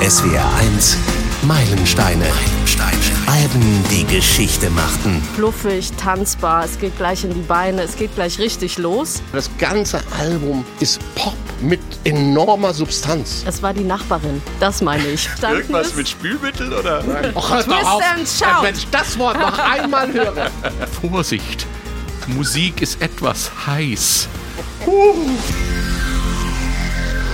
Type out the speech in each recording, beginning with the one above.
SWR 1 Meilensteine. Meilensteine. Alben, die Geschichte machten. Fluffig, tanzbar, es geht gleich in die Beine, es geht gleich richtig los. Das ganze Album ist Pop mit enormer Substanz. Es war die Nachbarin, das meine ich. Irgendwas mit Spülmittel oder? Och, hört doch auf. Wenn ich das Wort noch einmal höre. Vorsicht, Musik ist etwas heiß.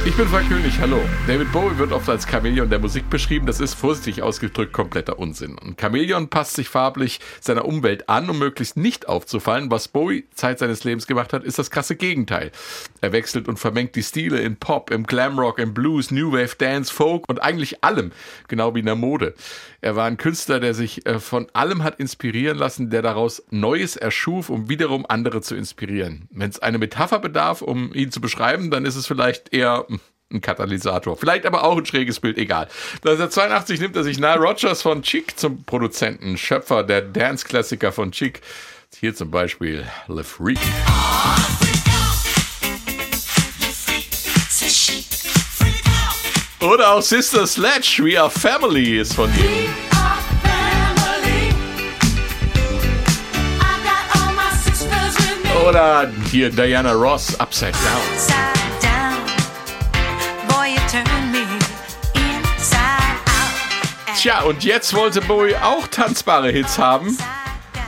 Ich bin Frank König, hallo. David Bowie wird oft als Chamäleon der Musik beschrieben. Das ist vorsichtig ausgedrückt kompletter Unsinn. Ein Chamäleon passt sich farblich seiner Umwelt an, um möglichst nicht aufzufallen. Was Bowie Zeit seines Lebens gemacht hat, ist das krasse Gegenteil. Er wechselt und vermengt die Stile in Pop, im Glamrock, im Blues, New Wave, Dance, Folk und eigentlich allem, genau wie in der Mode. Er war ein Künstler, der sich äh, von allem hat inspirieren lassen, der daraus Neues erschuf, um wiederum andere zu inspirieren. Wenn es eine Metapher bedarf, um ihn zu beschreiben, dann ist es vielleicht eher ein Katalysator. Vielleicht aber auch ein schräges Bild, egal. 1982 nimmt er sich Nile Rogers von Chic zum Produzenten, Schöpfer der Dance-Klassiker von Chic. Hier zum Beispiel Le Freak. Oder auch Sister Sledge, We Are Family ist von ihm. Oder hier Diana Ross, Upside Down. Tja, und jetzt wollte Bowie auch tanzbare Hits haben.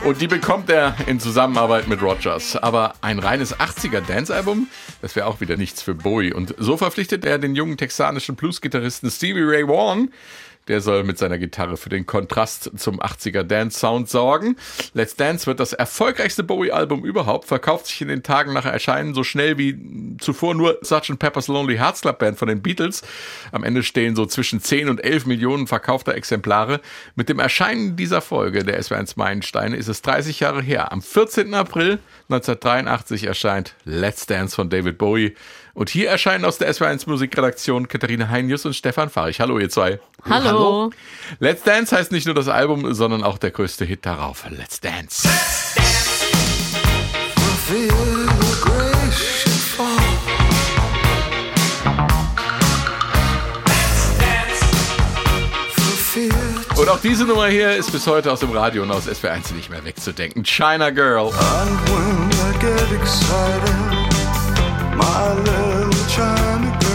Und die bekommt er in Zusammenarbeit mit Rogers. Aber ein reines 80er Dance-Album, das wäre auch wieder nichts für Bowie. Und so verpflichtet er den jungen texanischen Blues-Gitarristen Stevie Ray Vaughan, der soll mit seiner Gitarre für den Kontrast zum 80er Dance-Sound sorgen. Let's Dance wird das erfolgreichste Bowie-Album überhaupt, verkauft sich in den Tagen nach Erscheinen so schnell wie zuvor nur Sgt. Pepper's Lonely Hearts Club Band von den Beatles. Am Ende stehen so zwischen 10 und 11 Millionen verkaufter Exemplare. Mit dem Erscheinen dieser Folge der SW1 Meilensteine ist es 30 Jahre her. Am 14. April 1983 erscheint Let's Dance von David Bowie. Und hier erscheinen aus der SW1 Musikredaktion Katharina Heinius und Stefan Fahrich. Hallo, ihr zwei. Hallo. Hallo. Let's Dance heißt nicht nur das Album, sondern auch der größte Hit darauf. Let's Dance. Und auch diese Nummer hier ist bis heute aus dem Radio und aus SW1 nicht mehr wegzudenken. China Girl. And when I get excited, my little China girl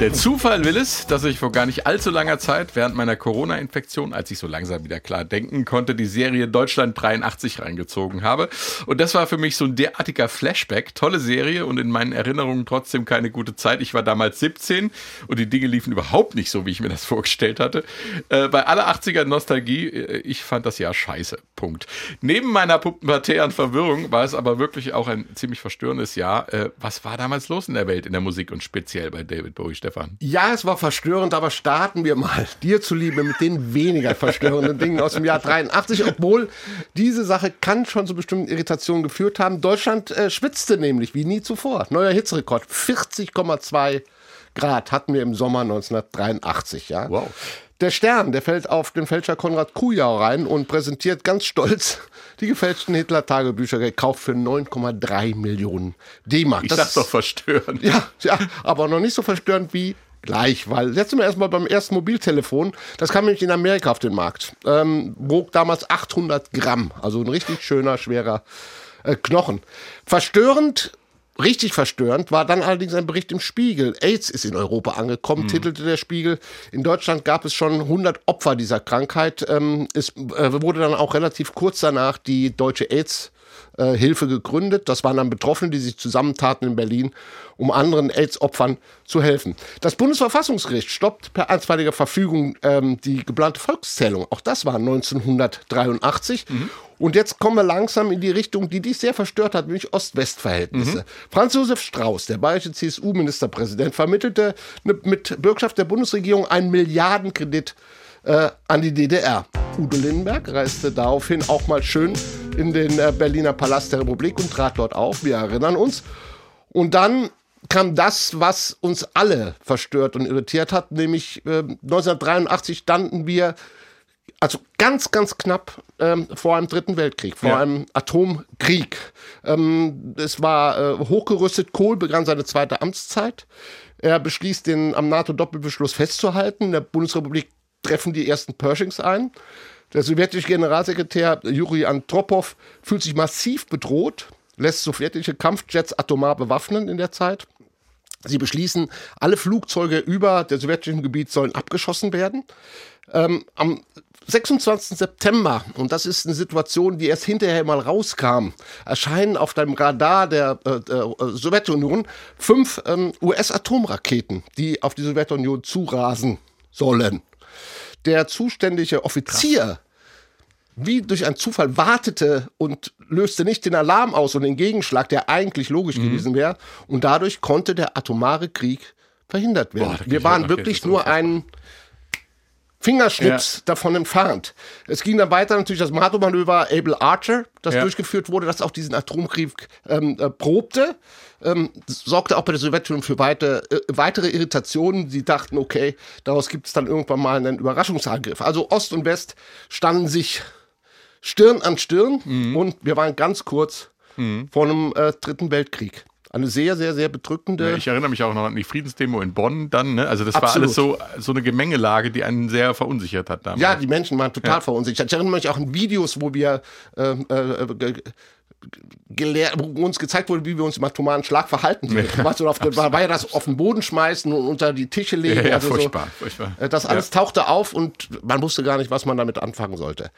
Der Zufall will es, dass ich vor gar nicht allzu langer Zeit während meiner Corona-Infektion, als ich so langsam wieder klar denken konnte, die Serie Deutschland 83 reingezogen habe. Und das war für mich so ein derartiger Flashback. Tolle Serie und in meinen Erinnerungen trotzdem keine gute Zeit. Ich war damals 17 und die Dinge liefen überhaupt nicht so, wie ich mir das vorgestellt hatte. Äh, bei aller 80er Nostalgie, äh, ich fand das Jahr scheiße. Punkt. Neben meiner pubertären Verwirrung war es aber wirklich auch ein ziemlich verstörendes Jahr. Äh, was war damals los in der Welt, in der Musik und speziell bei David Bowie? Stefan? Ja, es war verstörend, aber starten wir mal dir zuliebe mit den weniger verstörenden Dingen aus dem Jahr 83, obwohl diese Sache kann schon zu bestimmten Irritationen geführt haben. Deutschland äh, schwitzte nämlich wie nie zuvor. Neuer Hitzrekord, 40,2 Grad hatten wir im Sommer 1983, ja. Wow. Der Stern, der fällt auf den Fälscher Konrad Kujau rein und präsentiert ganz stolz die gefälschten Hitler-Tagebücher gekauft für 9,3 Millionen D-Mark. Ich sag's doch verstörend. Ja, ja, aber noch nicht so verstörend wie gleich, weil jetzt sind wir erstmal beim ersten Mobiltelefon. Das kam nämlich in Amerika auf den Markt. Ähm, wog damals 800 Gramm, also ein richtig schöner, schwerer äh, Knochen. Verstörend Richtig verstörend war dann allerdings ein Bericht im Spiegel. AIDS ist in Europa angekommen, mhm. titelte der Spiegel. In Deutschland gab es schon 100 Opfer dieser Krankheit. Ähm, es äh, wurde dann auch relativ kurz danach die deutsche AIDS äh, Hilfe gegründet. Das waren dann Betroffene, die sich zusammentaten in Berlin, um anderen AIDS-Opfern zu helfen. Das Bundesverfassungsgericht stoppt per einstweiliger Verfügung ähm, die geplante Volkszählung. Auch das war 1983. Mhm. Und jetzt kommen wir langsam in die Richtung, die dich sehr verstört hat, nämlich Ost-West-Verhältnisse. Mhm. Franz Josef Strauß, der bayerische CSU-Ministerpräsident, vermittelte mit Bürgschaft der Bundesregierung einen Milliardenkredit äh, an die DDR. Udo Lindenberg reiste daraufhin auch mal schön in den äh, Berliner Palast der Republik und trat dort auf. Wir erinnern uns. Und dann kam das, was uns alle verstört und irritiert hat, nämlich äh, 1983 standen wir also ganz, ganz knapp ähm, vor einem dritten Weltkrieg, vor Ja. einem Atomkrieg. Ähm, es war äh, hochgerüstet, Kohl begann seine zweite Amtszeit. Er beschließt, den am NATO-Doppelbeschluss festzuhalten. In der Bundesrepublik treffen die ersten Pershings ein. Der sowjetische Generalsekretär Juri Andropov fühlt sich massiv bedroht, lässt sowjetische Kampfjets atomar bewaffnen in der Zeit. Sie beschließen, alle Flugzeuge über der sowjetischen Gebiet sollen abgeschossen werden. Ähm, am 26. September, und das ist eine Situation, die erst hinterher mal rauskam, erscheinen auf dem Radar der, äh, der Sowjetunion fünf ähm, US-Atomraketen, die auf die Sowjetunion zurasen sollen. Der zuständige Offizier wie durch einen Zufall wartete und löste nicht den Alarm aus und den Gegenschlag, der eigentlich logisch gewesen wäre. Und dadurch konnte der atomare Krieg verhindert werden. Boah, Wir waren wirklich nur einen Fingerschnips davon entfernt. Es ging dann weiter natürlich das NATO-Manöver Able Archer, das Ja. durchgeführt wurde, das auch diesen Atomkrieg ähm, äh, probte. Ähm, sorgte auch bei der Sowjetunion für weite, äh, weitere Irritationen. Sie dachten, okay, daraus gibt es dann irgendwann mal einen Überraschungsangriff. Also Ost und West standen sich Stirn an Stirn Mhm. und wir waren ganz kurz vor einem äh, dritten Weltkrieg. Eine sehr, sehr, sehr bedrückende. Ich erinnere mich auch noch an die Friedensdemo in Bonn dann. Ne? Also das Absolut. war alles so, so eine Gemengelage, die einen sehr verunsichert hat damals. Ja, die Menschen waren total verunsichert. Ich erinnere mich auch an Videos, wo wir ähm, äh, ge- gelehrt, wo uns gezeigt wurde, wie wir uns im atomaren Schlag verhalten. Ja, du, auf, der- war, ja das auf den Boden schmeißen und unter die Tische legen. Ja, ja, also furchtbar, furchtbar. Äh, Das alles tauchte auf und man wusste gar nicht, was man damit anfangen sollte.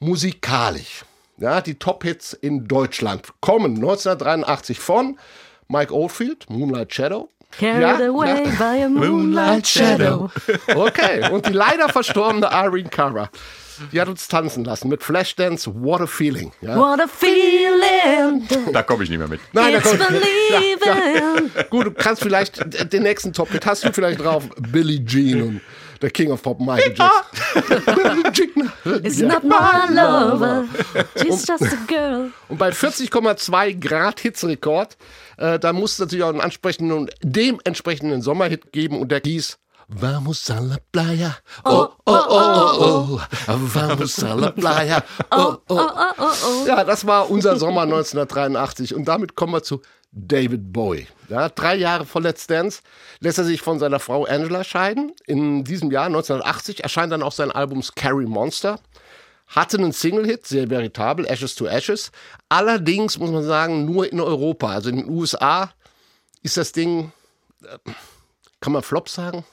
Musikalisch. Ja, die Top-Hits in Deutschland kommen 1983 von Mike Oldfield, Moonlight Shadow. Carried Ja, away by a moonlight shadow. Okay, und die leider verstorbene Irene Cara. Die hat uns tanzen lassen mit Flashdance What a Feeling. Ja. What a feeling. Da komme ich nicht mehr mit. Nein, da It's kommt, believing. gut, du kannst vielleicht den nächsten Top-Hit hast du vielleicht drauf. Billie Jean und der King of Pop Michael Jackson. It's Ja. not my lover. She's just a girl. Und bei 40,2 Grad Hitzrekord, äh, da muss es natürlich auch einen ansprechenden und dementsprechenden Sommerhit geben und der hieß Vamos a la playa. Oh, oh, oh, oh, oh. Vamos a la playa. Oh, oh. Ja, das war unser Sommer 1983. Und damit kommen wir zu David Bowie. Ja, drei Jahre vor Let's Dance lässt er sich von seiner Frau Angela scheiden. In diesem Jahr, 1980, erscheint dann auch sein Album Scary Monster. Hatte einen Single-Hit, sehr veritabel, Ashes to Ashes. Allerdings muss man sagen, nur in Europa. Also in den USA ist das Ding, äh, kann man Flop sagen?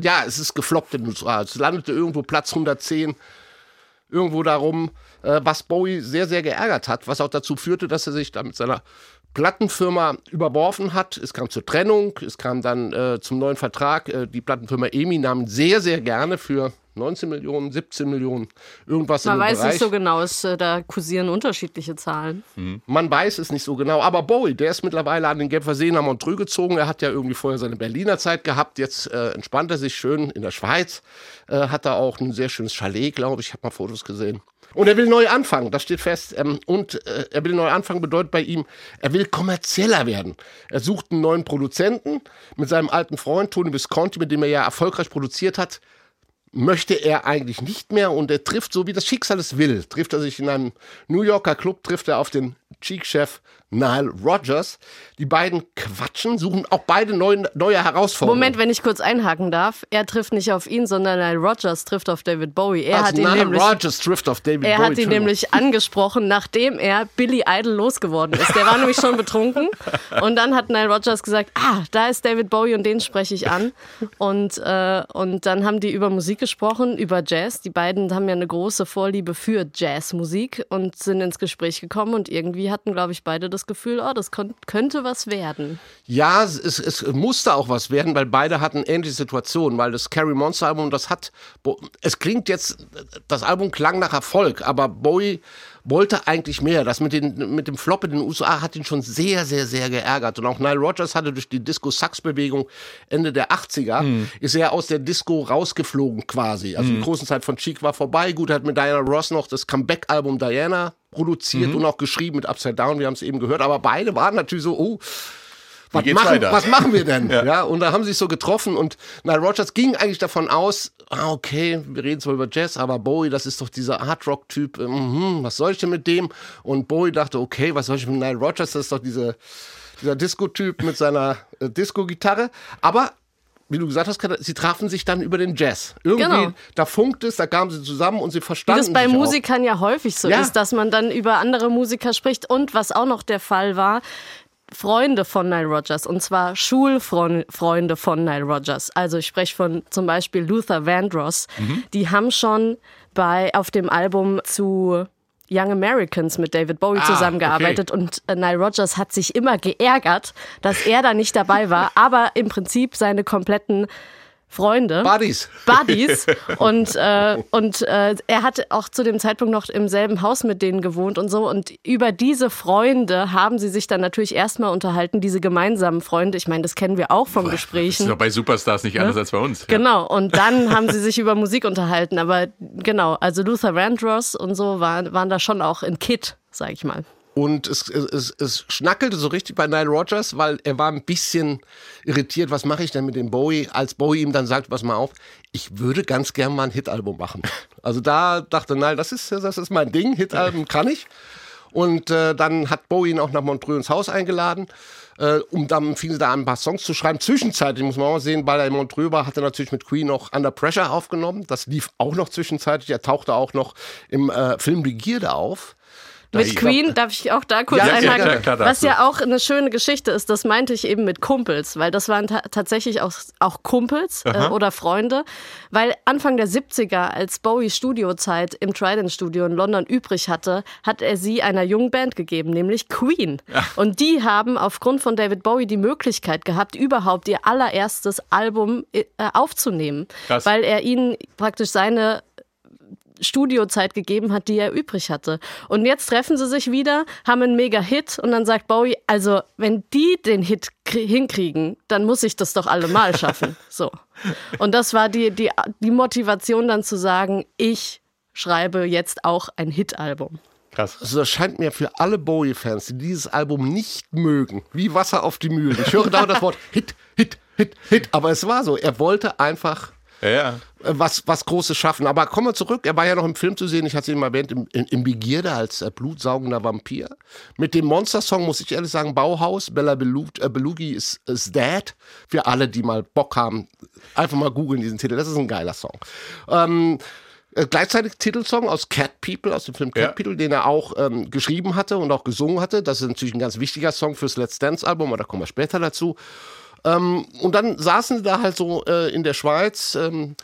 Ja, es ist gefloppt in den USA. Es landete irgendwo Platz 110 irgendwo darum, äh, was Bowie sehr, sehr geärgert hat, was auch dazu führte, dass er sich da mit seiner Plattenfirma überworfen hat. Es kam zur Trennung, es kam dann äh, zum neuen Vertrag. Äh, die Plattenfirma EMI nahm sehr, sehr gerne für 19 Millionen, 17 Millionen, irgendwas Man in dem weiß Bereich. nicht so genau, es, äh, da kursieren unterschiedliche Zahlen. Man weiß es nicht so genau. Aber Bowie, der ist mittlerweile an den Genfer See nach Montreux gezogen. Er hat ja irgendwie vorher seine Berliner Zeit gehabt. Jetzt äh, entspannt er sich schön in der Schweiz. Äh, hat da auch ein sehr schönes Chalet, glaube ich. Ich habe mal Fotos gesehen. Und er will neu anfangen, das steht fest. Ähm, und äh, er will neu anfangen bedeutet bei ihm, er will kommerzieller werden. Er sucht einen neuen Produzenten mit seinem alten Freund Tony Visconti, mit dem er ja erfolgreich produziert hat möchte er eigentlich nicht mehr und er trifft, so wie das Schicksal es will, trifft er sich in einem New Yorker Club, trifft er auf den Cheek-Chef Nile Rogers. Die beiden quatschen, suchen auch beide neue, neue Herausforderungen. Moment, wenn ich kurz einhaken darf. Er trifft nicht auf ihn, sondern Nile Rogers trifft auf David Bowie. Er also hat ihn Nile nämlich Rogers trifft auf David Er Bowie. hat ihn nämlich angesprochen, nachdem er Billy Idol losgeworden ist. Der war nämlich schon betrunken. Und dann hat Nile Rogers gesagt, ah, da ist David Bowie und den spreche ich an. Und, äh, und dann haben die über Musik gesprochen, über Jazz. Die beiden haben ja eine große Vorliebe für Jazzmusik und sind ins Gespräch gekommen. Und irgendwie hatten, glaube ich, beide das Gefühl, oh, das könnte was werden. Ja, es, es, musste auch was werden, weil beide hatten ähnliche Situationen, weil das Carrie Monster Album, das hat, es klingt jetzt, das Album klang nach Erfolg, aber Bowie wollte eigentlich mehr. Das mit, den, mit dem Flop in den USA hat ihn schon sehr, sehr, sehr geärgert. Und auch Nile Rodgers hatte durch die Disco-Sax-Bewegung Ende der 80er, ist er aus der Disco rausgeflogen quasi. Also die großen Zeit von Cheek war vorbei. Gut, hat mit Diana Ross noch das Comeback-Album Diana produziert und auch geschrieben mit Upside Down, wir haben es eben gehört. Aber beide waren natürlich so, oh, was machen, was machen wir denn? Ja. und da haben sie sich so getroffen und Nile Rogers ging eigentlich davon aus, ah, okay, wir reden zwar über Jazz, aber Bowie, das ist doch dieser Hard-Rock-Typ, mhm, was soll ich denn mit dem? Und Bowie dachte, okay, was soll ich mit Nile Rogers? Das ist doch diese, dieser Disco-Typ mit seiner äh, Disco-Gitarre. Aber wie du gesagt hast, sie trafen sich dann über den Jazz. Irgendwie, Genau. da funkt es, da kamen sie zusammen und sie Wie verstanden das bei sich auch. Musikern ja häufig so Ja. ist, dass man dann über andere Musiker spricht. Und was auch noch der Fall war, Freunde von Nile Rodgers, und zwar Schulfreunde von Nile Rodgers. Also ich spreche von zum Beispiel Luther Vandross. Die haben schon bei auf dem Album zu Young Americans mit David Bowie Ah, zusammengearbeitet und äh, Nile Rodgers hat sich immer geärgert, dass er da nicht dabei war, aber im Prinzip seine kompletten Freunde Buddies. Buddies und, äh, und äh, er hat auch zu dem Zeitpunkt noch im selben Haus mit denen gewohnt und so und über diese Freunde haben sie sich dann natürlich erstmal unterhalten, diese gemeinsamen Freunde, ich meine, das kennen wir auch von Das ist Gesprächen. doch bei Superstars nicht anders als bei uns. Ja. Genau, und dann haben sie sich über Musik unterhalten, aber genau, also Luther Vandross und so waren, waren da schon auch in Kit, sag ich mal. Und es, es, es, schnackelte so richtig bei Nile Rodgers, weil er war ein bisschen irritiert, was mache ich denn mit dem Bowie, als Bowie ihm dann sagt, pass mal auf, ich würde ganz gern mal ein Hitalbum machen. Also da dachte Nile, das ist, das ist mein Ding, Hitalbum kann ich. Und äh, dann hat Bowie ihn auch nach Montreux ins Haus eingeladen. Äh, um dann fingen sie da an, ein paar Songs zu schreiben. Zwischenzeitlich muss man auch sehen, weil er in Montreux war, hat er natürlich mit Queen noch Under Pressure aufgenommen. Das lief auch noch zwischenzeitlich. Er tauchte auch noch im äh, Film Begierde auf. Mit Queen darf ich auch da kurz Ja, ja, einhaken. klar, klar, darfst was ja auch eine schöne Geschichte ist, das meinte ich eben mit Kumpels, weil das waren ta tatsächlich auch, auch Kumpels äh, oder Freunde, weil Anfang der 70er, als Bowie Studiozeit im Trident Studio in London übrig hatte, hat er sie einer jungen Band gegeben, nämlich Queen. Und die haben aufgrund von David Bowie die Möglichkeit gehabt, überhaupt ihr allererstes Album äh, aufzunehmen, Krass. weil er ihnen praktisch seine Studiozeit gegeben hat, die er übrig hatte. Und jetzt treffen sie sich wieder, haben einen Mega-Hit und dann sagt Bowie, also wenn die den Hit krie- hinkriegen, dann muss ich das doch allemal schaffen. So. Und das war die, die, die Motivation dann zu sagen, ich schreibe jetzt auch ein Hit-Album. Krass. Also das scheint mir für alle Bowie-Fans, die dieses Album nicht mögen, wie Wasser auf die Mühlen. Ich höre dauernd das Wort Hit, Hit, Hit, Hit. Aber es war so. Er wollte einfach Ja, ja. äh, was, was Großes schaffen. Aber kommen wir zurück. Er war ja noch im Film zu sehen. Ich hatte es eben erwähnt, im, in, in Begierde als äh, blutsaugender Vampir. Mit dem Monster-Song muss ich ehrlich sagen, Bauhaus, Bella Belug, äh, Belugi ist, ist dead. Für alle, die mal Bock haben, einfach mal googeln diesen Titel. Das ist ein geiler Song. Ähm, äh, gleichzeitig Titelsong aus Cat People, aus dem Film Cat Ja. People, den er auch ähm, geschrieben hatte und auch gesungen hatte. Das ist natürlich ein ganz wichtiger Song fürs Let's Dance Album, aber da kommen wir später dazu. Ähm, und dann saßen sie da halt so äh, in der Schweiz, ähm,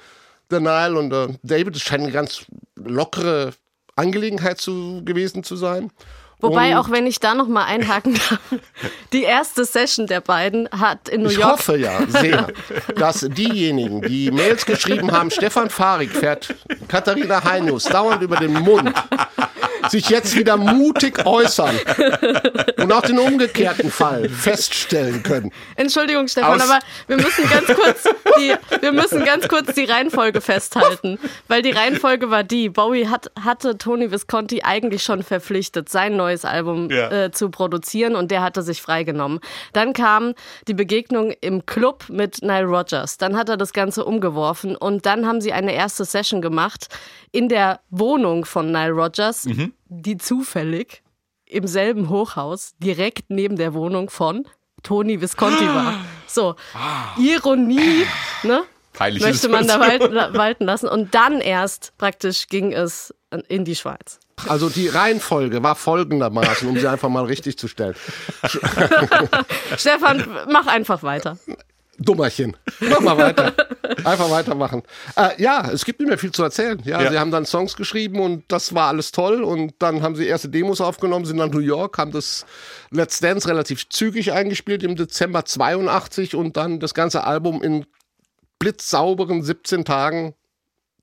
der Nile und äh, David. Es scheint eine ganz lockere Angelegenheit zu, gewesen zu sein. Wobei, Und auch wenn ich da noch mal einhaken darf, die erste Session der beiden hat in New Ich York hoffe ja sehr, dass diejenigen, die Mails geschrieben haben, Stefan Fahrig fährt Katharina Heinus dauernd über den Mund, sich jetzt wieder mutig äußern und auch den umgekehrten Fall feststellen können. Entschuldigung, Stefan, Aus- aber wir müssen ganz kurz die, wir müssen ganz kurz die Reihenfolge festhalten, weil die Reihenfolge war die: Bowie hat, hatte Tony Visconti eigentlich schon verpflichtet, sein neues Album Ja. äh, zu produzieren und der hatte sich freigenommen. Dann kam die Begegnung im Club mit Nile Rodgers. Dann hat er das Ganze umgeworfen und dann haben sie eine erste Session gemacht in der Wohnung von Nile Rodgers, die zufällig im selben Hochhaus direkt neben der Wohnung von Tony Visconti war. So, Ironie, ne? Peinlich Möchte man da walten lassen. Und dann erst praktisch ging es in die Schweiz. Also die Reihenfolge war folgendermaßen, um sie einfach mal richtig zu stellen. Stefan, mach einfach weiter. Dummerchen. Mach mal weiter. Einfach weitermachen. Äh, ja, es gibt nicht mehr viel zu erzählen. Ja, Ja. sie haben dann Songs geschrieben und das war alles toll. Und dann haben sie erste Demos aufgenommen, sind nach New York, haben das Let's Dance relativ zügig eingespielt im Dezember 82 und dann das ganze Album in blitzsauberen 17 Tagen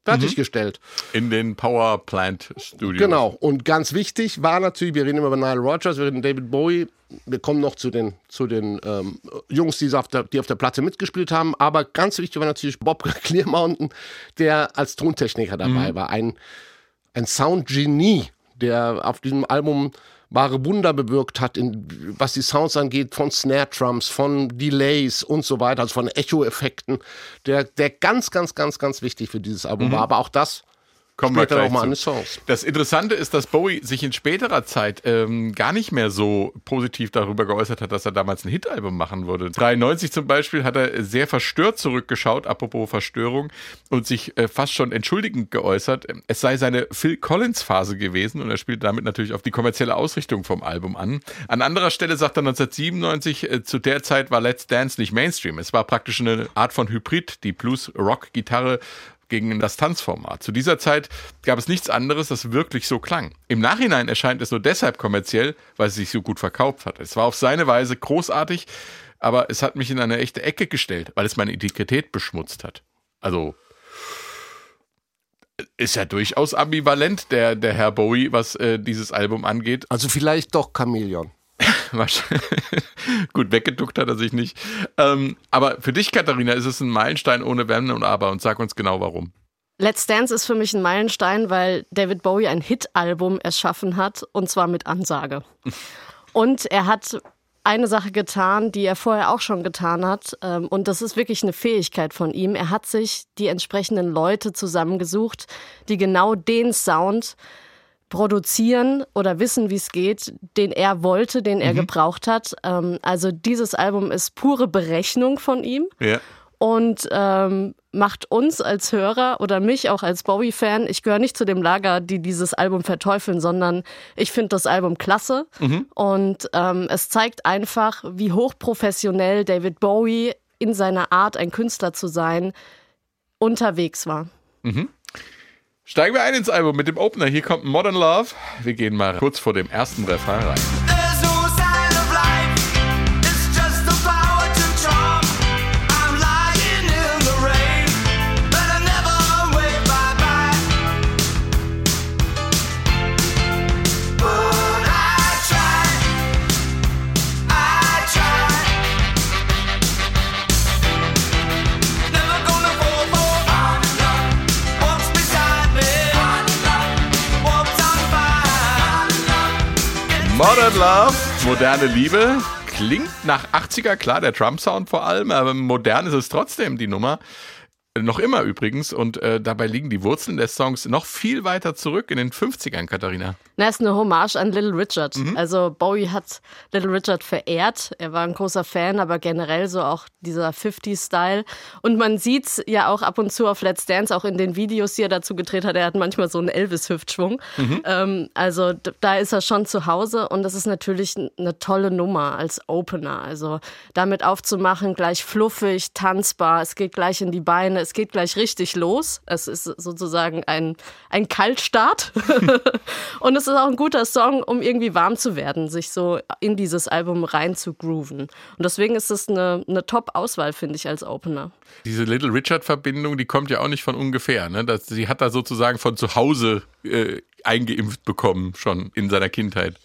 fertiggestellt. In den Power Plant Studios. Genau. Und ganz wichtig war natürlich, wir reden immer über Nile Rodgers, wir reden David Bowie. Wir kommen noch zu den, zu den ähm, Jungs, die auf, der, die auf der Platte mitgespielt haben. Aber ganz wichtig war natürlich Bob Clearmountain, der als Tontechniker dabei war. Ein, ein Soundgenie, der auf diesem Album wahre Wunder bewirkt hat, in, was die Sounds angeht, von Snare Drums, von Delays und so weiter, also von Echo-Effekten, der, der ganz, ganz, ganz, ganz wichtig für dieses Album war. Aber auch das Kommen wir gleich mal Songs. Das Interessante ist, dass Bowie sich in späterer Zeit ähm, gar nicht mehr so positiv darüber geäußert hat, dass er damals ein Hitalbum machen würde. 93 zum Beispiel hat er sehr verstört zurückgeschaut, apropos Verstörung, und sich äh, fast schon entschuldigend geäußert. Es sei seine Phil Collins-Phase gewesen und er spielt damit natürlich auf die kommerzielle Ausrichtung vom Album an. An anderer Stelle sagt er 1997, äh, zu der Zeit war Let's Dance nicht Mainstream. Es war praktisch eine Art von Hybrid, die Blues-Rock-Gitarre gegen das Tanzformat. Zu dieser Zeit gab es nichts anderes, das wirklich so klang. Im Nachhinein erscheint es nur deshalb kommerziell, weil es sich so gut verkauft hat. Es war auf seine Weise großartig, aber es hat mich in eine echte Ecke gestellt, weil es meine Integrität beschmutzt hat. Also ist ja durchaus ambivalent, der, der Herr Bowie, was äh, dieses Album angeht. Also vielleicht doch Chameleon. Gut, weggeduckt hat er sich nicht. Ähm, aber für dich, Katharina, ist es ein Meilenstein ohne Wenn und Aber und sag uns genau warum. Let's Dance ist für mich ein Meilenstein, weil David Bowie ein Hit-Album erschaffen hat und zwar mit Ansage. Und er hat eine Sache getan, die er vorher auch schon getan hat. ähm, Und das ist wirklich eine Fähigkeit von ihm. Er hat sich die entsprechenden Leute zusammengesucht, die genau den Sound produzieren oder wissen, wie es geht, den er wollte, den er gebraucht hat. Ähm, Also dieses Album ist pure Berechnung von ihm Ja. und ähm, macht uns als Hörer oder mich auch als Bowie-Fan, ich gehöre nicht zu dem Lager, die dieses Album verteufeln, sondern ich finde das Album klasse und ähm, es zeigt einfach, wie hochprofessionell David Bowie in seiner Art, ein Künstler zu sein, unterwegs war. Steigen wir ein ins Album mit dem Opener. Hier kommt Modern Love. Wir gehen mal kurz vor dem ersten Refrain rein. Modern Love, moderne Liebe. Klingt nach 80er, klar, der Trump-Sound vor allem, aber modern ist es trotzdem, die Nummer. Noch immer übrigens. Und äh, dabei liegen die Wurzeln des Songs noch viel weiter zurück in den 50ern, Katharina. Na, ist eine Hommage an Little Richard. Also Bowie hat Little Richard verehrt. Er war ein großer Fan, aber generell so auch dieser 50s-Style. Und man sieht's ja auch ab und zu auf Let's Dance, auch in den Videos, die er dazu gedreht hat. Er hat manchmal so einen Elvis-Hüftschwung. Ähm, also da ist er schon zu Hause und das ist natürlich eine tolle Nummer als Opener. Also damit aufzumachen, gleich fluffig, tanzbar, es geht gleich in die Beine, es geht gleich richtig los. Es ist sozusagen ein, ein Kaltstart. und es ist auch ein guter Song, um irgendwie warm zu werden, sich so in dieses Album rein zu grooven. Und deswegen ist es eine, eine Top-Auswahl, finde ich, als Opener. Diese Little Richard-Verbindung, die kommt ja auch nicht von ungefähr. Ne? Das, sie hat da sozusagen von zu Hause äh, eingeimpft bekommen, schon in seiner Kindheit.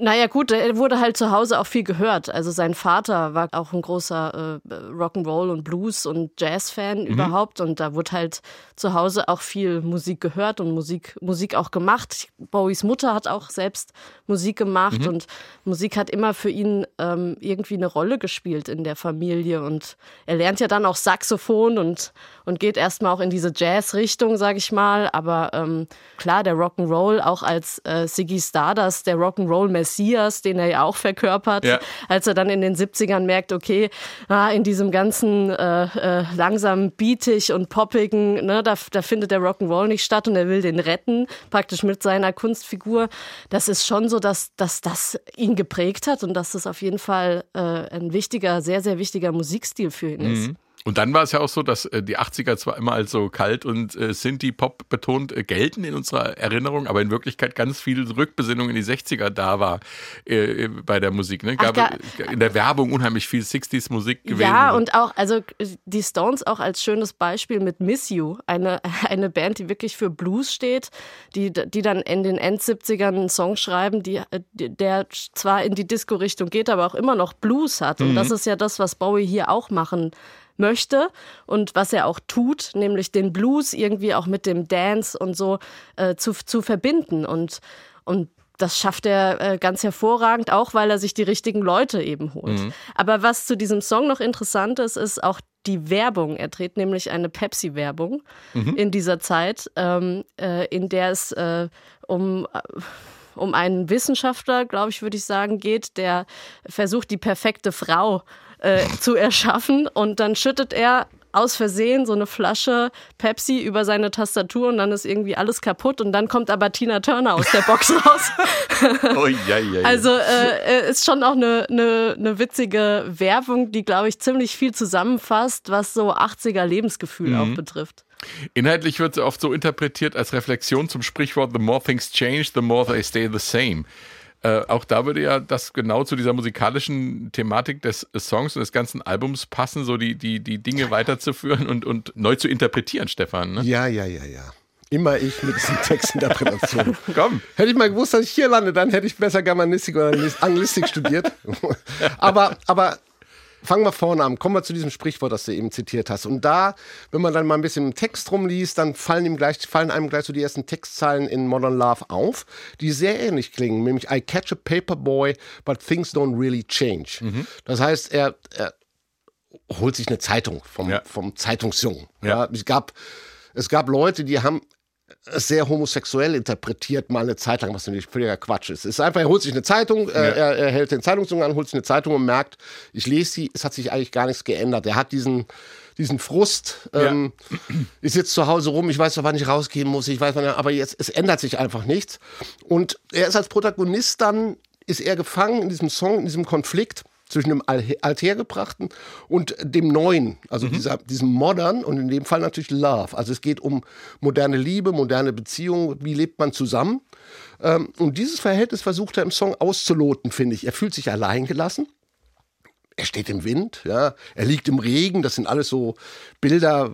Naja, gut, er wurde halt zu Hause auch viel gehört. Also sein Vater war auch ein großer äh, Rock'n'Roll und Blues und Jazz-Fan überhaupt. Und da wurde halt zu Hause auch viel Musik gehört und Musik, Musik auch gemacht. Bowies Mutter hat auch selbst Musik gemacht und Musik hat immer für ihn ähm, irgendwie eine Rolle gespielt in der Familie. Und er lernt ja dann auch Saxophon und, und geht erstmal auch in diese Jazz-Richtung, sag ich mal. Aber ähm, klar, der Rock'n'Roll auch als äh, Ziggy Stardust, der Rock'n'Roll Messias, den er ja auch verkörpert, Ja. als er dann in den 70ern merkt, okay, ah, in diesem ganzen äh, äh, langsam beatig und poppigen, ne, da, da findet der Rock'n'Roll nicht statt und er will den retten, praktisch mit seiner Kunstfigur. Das ist schon so, dass, dass das ihn geprägt hat und dass das auf jeden Fall äh, ein wichtiger, sehr, sehr wichtiger Musikstil für ihn ist. Und dann war es ja auch so, dass äh, die 80er zwar immer als so kalt und äh, Sinti-Pop betont äh, gelten in unserer Erinnerung, aber in Wirklichkeit ganz viel Rückbesinnung in die 60er da war äh, äh, bei der Musik. Ne? Gab gar- in der Werbung unheimlich viel 60s-Musik gewesen. Ja, und auch, also die Stones auch als schönes Beispiel mit Miss You, eine, eine Band, die wirklich für Blues steht, die, die dann in den End-70ern einen Song schreiben, die, der zwar in die Disco-Richtung geht, aber auch immer noch Blues hat. Und das ist ja das, was Bowie hier auch machen möchte und was er auch tut, nämlich den Blues irgendwie auch mit dem Dance und so äh, zu, zu verbinden. Und, und das schafft er äh, ganz hervorragend, auch weil er sich die richtigen Leute eben holt. Aber was zu diesem Song noch interessant ist, ist auch die Werbung. Er dreht nämlich eine Pepsi-Werbung in dieser Zeit, ähm, äh, in der es äh, um äh, um einen Wissenschaftler, glaube ich, würde ich sagen, geht, der versucht, die perfekte Frau äh, zu erschaffen. Und dann schüttet er aus Versehen so eine Flasche Pepsi über seine Tastatur und dann ist irgendwie alles kaputt und dann kommt aber Tina Turner aus der Box raus. Oh, ja, ja, ja. Also äh, äh, ist schon auch eine, eine, eine witzige Werbung, die, glaube ich, ziemlich viel zusammenfasst, was so 80er Lebensgefühl auch betrifft. Inhaltlich wird sie oft so interpretiert als Reflexion zum Sprichwort The more things change, the more they stay the same. Äh, auch da würde ja das genau zu dieser musikalischen Thematik des Songs und des ganzen Albums passen, so die, die, die Dinge weiterzuführen und, und neu zu interpretieren, Stefan. Ne? Ja, ja, ja, ja. Immer ich mit diesen Textinterpretationen. Komm. Hätte ich mal gewusst, dass ich hier lande, dann hätte ich besser Germanistik oder Anglistik studiert. aber, aber fangen wir vorne an. Kommen wir zu diesem Sprichwort, das du eben zitiert hast. Und da, wenn man dann mal ein bisschen im Text rumliest, dann fallen, ihm gleich, fallen einem gleich so die ersten Textzeilen in Modern Love auf, die sehr ähnlich klingen. Nämlich, I catch a paper boy, but things don't really change. Das heißt, er, er holt sich eine Zeitung vom, Ja. vom Zeitungsjungen. Ja. Ja. es, gab, es gab Leute, die haben es sehr homosexuell interpretiert, mal eine Zeit lang, was natürlich völliger Quatsch ist. Es ist einfach, er holt sich eine Zeitung, äh, er, er hält den Zeitungsjungen an, holt sich eine Zeitung und merkt, ich lese sie, es hat sich eigentlich gar nichts geändert. Er hat diesen, diesen Frust, ähm, ist jetzt zu Hause rum, ich weiß doch, wann ich rausgehen muss, ich weiß, wann, aber jetzt, es ändert sich einfach nichts. Und er ist als Protagonist dann, ist er gefangen in diesem Song, in diesem Konflikt zwischen dem Al- Althergebrachten und dem Neuen, also dieser, diesem Modern und in dem Fall natürlich Love. Also es geht um moderne Liebe, moderne Beziehungen, wie lebt man zusammen. Ähm, und dieses Verhältnis versucht er im Song auszuloten, finde ich. Er fühlt sich allein gelassen. Er steht im Wind, ja, er liegt im Regen, das sind alles so Bilder,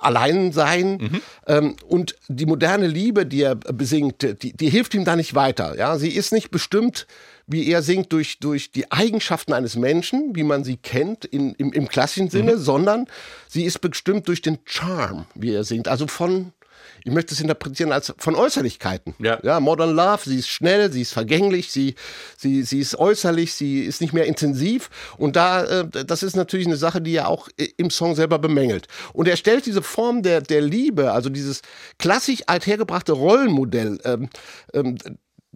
allein sein. Ähm, und die moderne Liebe, die er besingt, die, die hilft ihm da nicht weiter. Ja, sie ist nicht bestimmt, wie er singt, durch, durch die Eigenschaften eines Menschen, wie man sie kennt in, im, im klassischen Sinne, sondern sie ist bestimmt durch den Charme, wie er singt. Also von, ich möchte es interpretieren als von Äußerlichkeiten. Ja. ja, Modern Love, sie ist schnell, sie ist vergänglich, sie, sie, sie ist äußerlich, sie ist nicht mehr intensiv. Und da, äh, das ist natürlich eine Sache, die er auch äh, im Song selber bemängelt. Und er stellt diese Form der, der Liebe, also dieses klassisch althergebrachte Rollenmodell, ähm, ähm,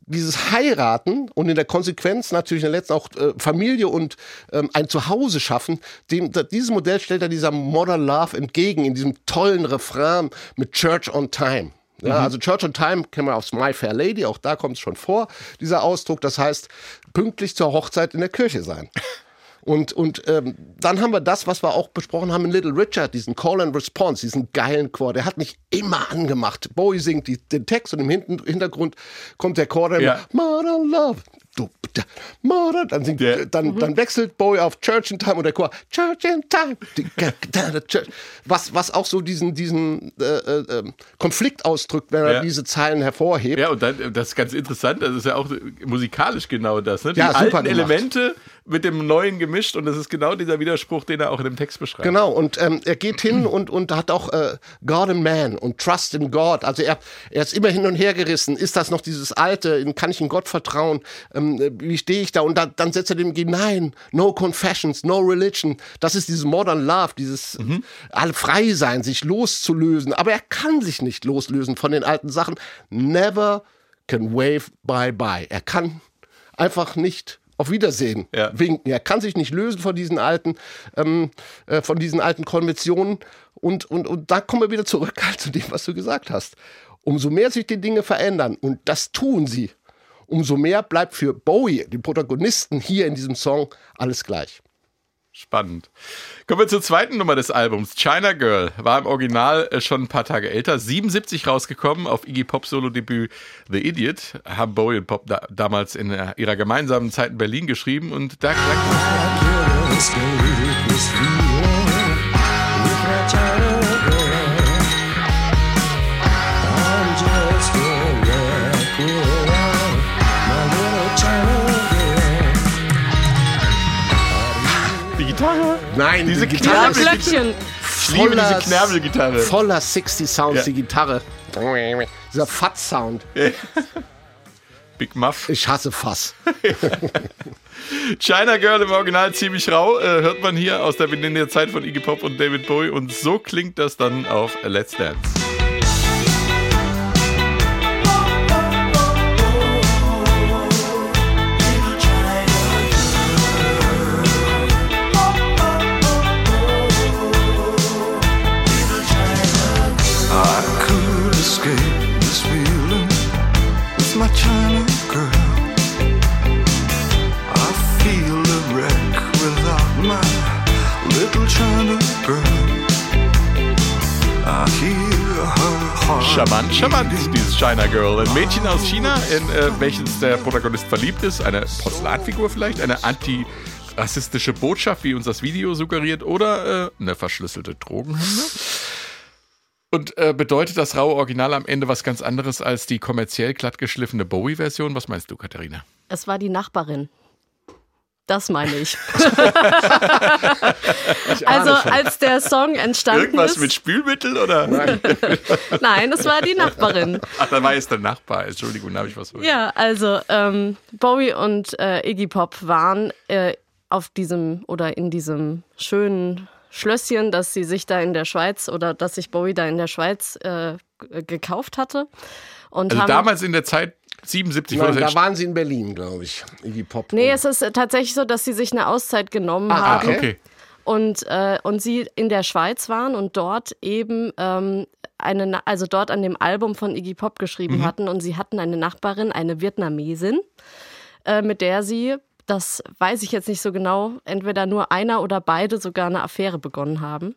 dieses Heiraten und in der Konsequenz natürlich in der letzten auch äh, Familie und ähm, ein Zuhause schaffen, dem, dieses Modell stellt er dieser Modern Love entgegen in diesem tollen Refrain mit Church on Time. Ja, Also Church on Time kennen wir aus My Fair Lady, auch da kommt es schon vor, dieser Ausdruck. Das heißt, pünktlich zur Hochzeit in der Kirche sein. Und, und ähm, dann haben wir das, was wir auch besprochen haben in Little Richard, diesen Call and Response, diesen geilen Chor. Der hat mich immer angemacht. Bowie singt die, den Text und im Hintergrund kommt der Chor, der Ja. Modern Love. Du, da, Modern, dann, singt, Der- dann, dann wechselt Bowie auf Church in Time und der Chor Church in Time. Was, was auch so diesen, diesen äh, äh, ähm, Konflikt ausdrückt, wenn er Ja. diese Zeilen hervorhebt. Ja, und dann, das ist ganz interessant, das ist ja auch musikalisch genau das, ne? Die Ja, super alten gemacht. Elemente mit dem Neuen gemischt und das ist genau dieser Widerspruch, den er auch in dem Text beschreibt. Genau, und ähm, er geht hin und, und hat auch äh, God and Man und Trust in God. Also er, er ist immer hin und her gerissen. Ist das noch dieses Alte? Kann ich in Gott vertrauen? Ähm, äh, wie stehe ich da? Und da, dann setzt er dem entgegen, nein, no confessions, no religion. Das ist dieses Modern Love, dieses alle frei sein, sich loszulösen. Aber er kann sich nicht loslösen von den alten Sachen. Never can wave bye bye. Er kann einfach nicht auf Wiedersehen Ja. winken. Er kann sich nicht lösen von diesen alten, ähm, äh, von diesen alten Konventionen. Und, und, und da kommen wir wieder zurück halt zu dem, was du gesagt hast. Umso mehr sich die Dinge verändern, und das tun sie, umso mehr bleibt für Bowie, den Protagonisten hier in diesem Song, alles gleich. Spannend. Kommen wir zur zweiten Nummer des Albums. China Girl war im Original äh, schon ein paar Tage älter, 77 rausgekommen auf Iggy Pop Solo-Debüt The Idiot. Haben Bowie und Pop da, damals in äh, ihrer gemeinsamen Zeit in Berlin geschrieben und da klang Nein, Diese die Ja, Gitarre Glöckchen. Ich liebe diese Knerbelgitarre. voller 60 Sounds, Ja. die Gitarre. Dieser Fat-Sound. Big Muff. Ich hasse Fass. China Girl im Original ziemlich rau, äh, hört man hier aus der Beginn der Zeit von Iggy Pop und David Bowie und so klingt das dann auf Let's Dance. Charmant, charmant, dieses China Girl. Ein Mädchen aus China, in äh, welches der Protagonist verliebt ist. Eine Porzellanfigur vielleicht, eine antirassistische Botschaft, wie uns das Video suggeriert, oder äh, eine verschlüsselte Drogenhymne. Und äh, bedeutet das raue Original am Ende was ganz anderes als die kommerziell glattgeschliffene Bowie-Version? Was meinst du, Katharina? Es war die Nachbarin. Das meine ich. also als der Song entstanden Irgendwas ist. mit Spülmittel oder? Nein, es war die Nachbarin. Ach, da war jetzt der Nachbar. Entschuldigung, da habe ich was vergessen. Ja, also ähm, Bowie und äh, Iggy Pop waren äh, auf diesem oder in diesem schönen Schlösschen, das sie sich da in der Schweiz oder dass sich Bowie da in der Schweiz äh, gekauft hatte. Und Also haben, damals in der Zeit 77 Nein, da waren sie in Berlin, glaube ich. Iggy Pop. Nee, es ist äh, tatsächlich so, dass sie sich eine Auszeit genommen Ah, haben. okay. Okay. und, äh, und sie in der Schweiz waren und dort eben ähm, eine, also dort an dem Album von Iggy Pop geschrieben hatten und sie hatten eine Nachbarin, eine Vietnamesin, äh, mit der sie, das weiß ich jetzt nicht so genau, entweder nur einer oder beide sogar eine Affäre begonnen haben.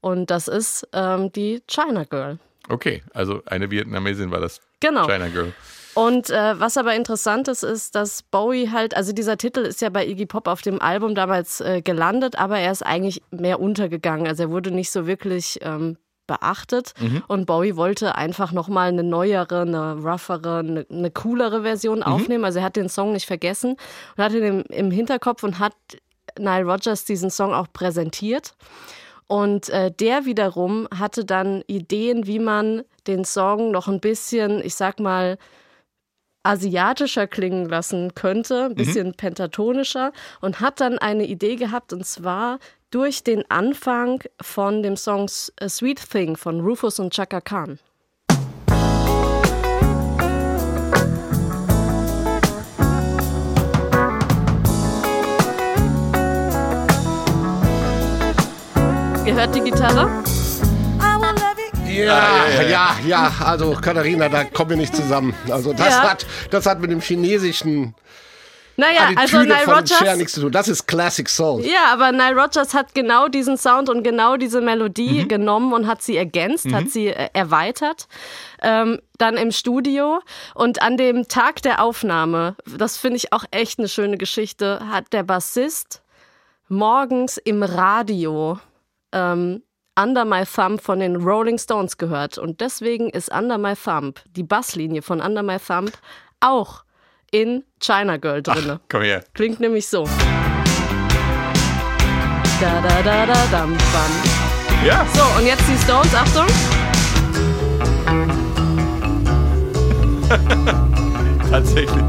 Und das ist ähm, die China Girl. Okay, also eine Vietnamesin war das Genau. China Girl. Und äh, was aber interessant ist, ist, dass Bowie halt, also dieser Titel ist ja bei Iggy Pop auf dem Album damals äh, gelandet, aber er ist eigentlich mehr untergegangen. Also er wurde nicht so wirklich ähm, beachtet. Und Bowie wollte einfach nochmal eine neuere, eine roughere, eine, eine coolere Version aufnehmen. Also er hat den Song nicht vergessen und hat ihn im, im Hinterkopf und hat Nile Rodgers diesen Song auch präsentiert. Und äh, der wiederum hatte dann Ideen, wie man den Song noch ein bisschen, ich sag mal, asiatischer klingen lassen könnte, ein bisschen pentatonischer und hat dann eine Idee gehabt und zwar durch den Anfang von dem Song äh, Sweet Thing von Rufus und Chaka Khan. Ihr hört die Gitarre? Ja, ja, ja, also Katharina, da kommen wir nicht zusammen. Also das, Ja. hat, das hat mit dem chinesischen Naja, also Nile von Cher Rodgers. nichts zu tun. Das ist Classic Soul. Ja, aber Nile Rodgers hat genau diesen Sound und genau diese Melodie Mhm. genommen und hat sie ergänzt, hat sie äh, erweitert. Ähm, dann im Studio und an dem Tag der Aufnahme, das finde ich auch echt eine schöne Geschichte, hat der Bassist morgens im Radio ähm, Under My Thumb von den Rolling Stones gehört. Und deswegen ist Under My Thumb, die Basslinie von Under My Thumb, auch in China Girl drinne. Komm her. Klingt nämlich so. Da da da da dam bam. Ja, So, und jetzt die Stones, Achtung. tatsächlich.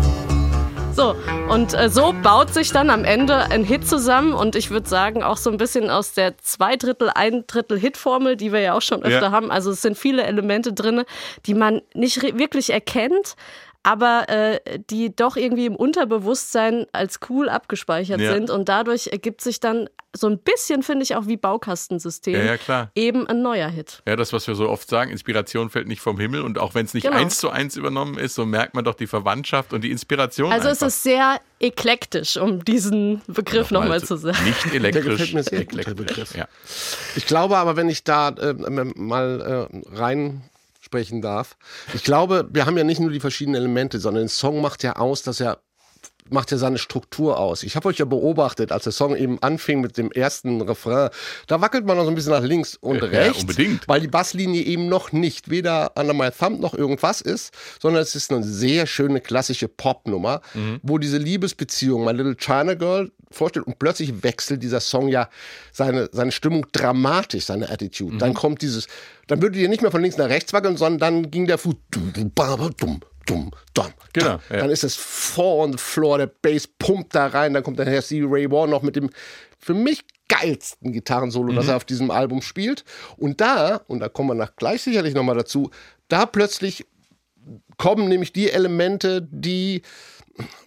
So, und äh, so baut sich dann am Ende ein Hit zusammen und ich würde sagen auch so ein bisschen aus der zwei Drittel, ein Drittel Hit-Formel, die wir ja auch schon öfter Ja. haben. Also es sind viele Elemente drin, die man nicht wirklich erkennt, aber äh, die doch irgendwie im Unterbewusstsein als cool abgespeichert Ja. sind und dadurch ergibt sich dann so ein bisschen, finde ich, auch wie Baukastensystem, Ja, ja, klar. eben ein neuer Hit. Ja, das, was wir so oft sagen, Inspiration fällt nicht vom Himmel und auch wenn es nicht Genau. eins zu eins übernommen ist, so merkt man doch die Verwandtschaft und die Inspiration. Also einfach. es ist sehr eklektisch, um diesen Begriff nochmal zu sagen. Nicht elektrisch. gefällt mir sehr der eklektisch. Ja. Ich glaube aber, wenn ich da äh, mal äh, reinsprechen darf, ich glaube, wir haben ja nicht nur die verschiedenen Elemente, sondern der Song macht ja aus, dass er macht ja seine Struktur aus. Ich habe euch ja beobachtet, als der Song eben anfing mit dem ersten Refrain, da wackelt man noch so ein bisschen nach links und Ja, rechts, unbedingt. weil die Basslinie eben noch nicht weder Under My Thumb noch irgendwas ist, sondern es ist eine sehr schöne klassische Popnummer, Mhm. wo diese Liebesbeziehung, My Little China Girl, vorstellt und plötzlich wechselt dieser Song ja seine, seine Stimmung dramatisch, seine Attitude. Mhm. Dann kommt dieses, dann würde die nicht mehr von links nach rechts wackeln, sondern dann ging der Fuß dum, dum, dum, dumm, dumm. Genau, ja. Dann ist es Four on the Floor, der Bass pumpt da rein, dann kommt dann Herr Stevie Ray Vaughan noch mit dem für mich geilsten Gitarrensolo, das er auf diesem Album spielt. Und da, und da kommen wir nach gleich sicherlich nochmal dazu, da plötzlich kommen nämlich die Elemente, die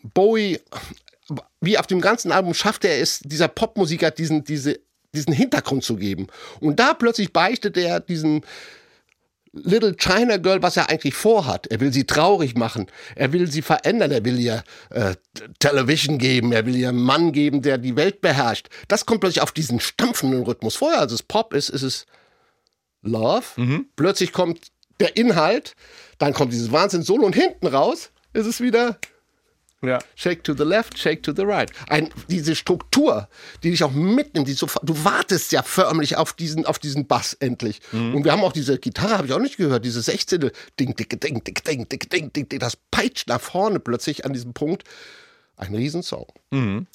Bowie, wie auf dem ganzen Album schafft er es, dieser Popmusiker diesen, diese, diesen Hintergrund zu geben. Und da plötzlich beichtet er diesen Little China Girl, was er eigentlich vorhat. Er will sie traurig machen. Er will sie verändern. Er will ihr äh, Television geben. Er will ihr einen Mann geben, der die Welt beherrscht. Das kommt plötzlich auf diesen stampfenden Rhythmus. Vorher, als es Pop ist, ist es Love. Plötzlich kommt der Inhalt. Dann kommt dieses Wahnsinn-Solo und hinten raus ist es wieder ja. Shake to the left, shake to the right. Ein, diese Struktur, die dich auch mitnimmt, die so, du wartest ja förmlich auf diesen, auf diesen Bass endlich. Mhm. Und wir haben auch diese Gitarre, habe ich auch nicht gehört, diese 16. Ding, dicke, ding, ding, ding, ding, ding, ding, ding, das peitscht nach vorne plötzlich an diesem Punkt. Ein Riesensong. Mhm.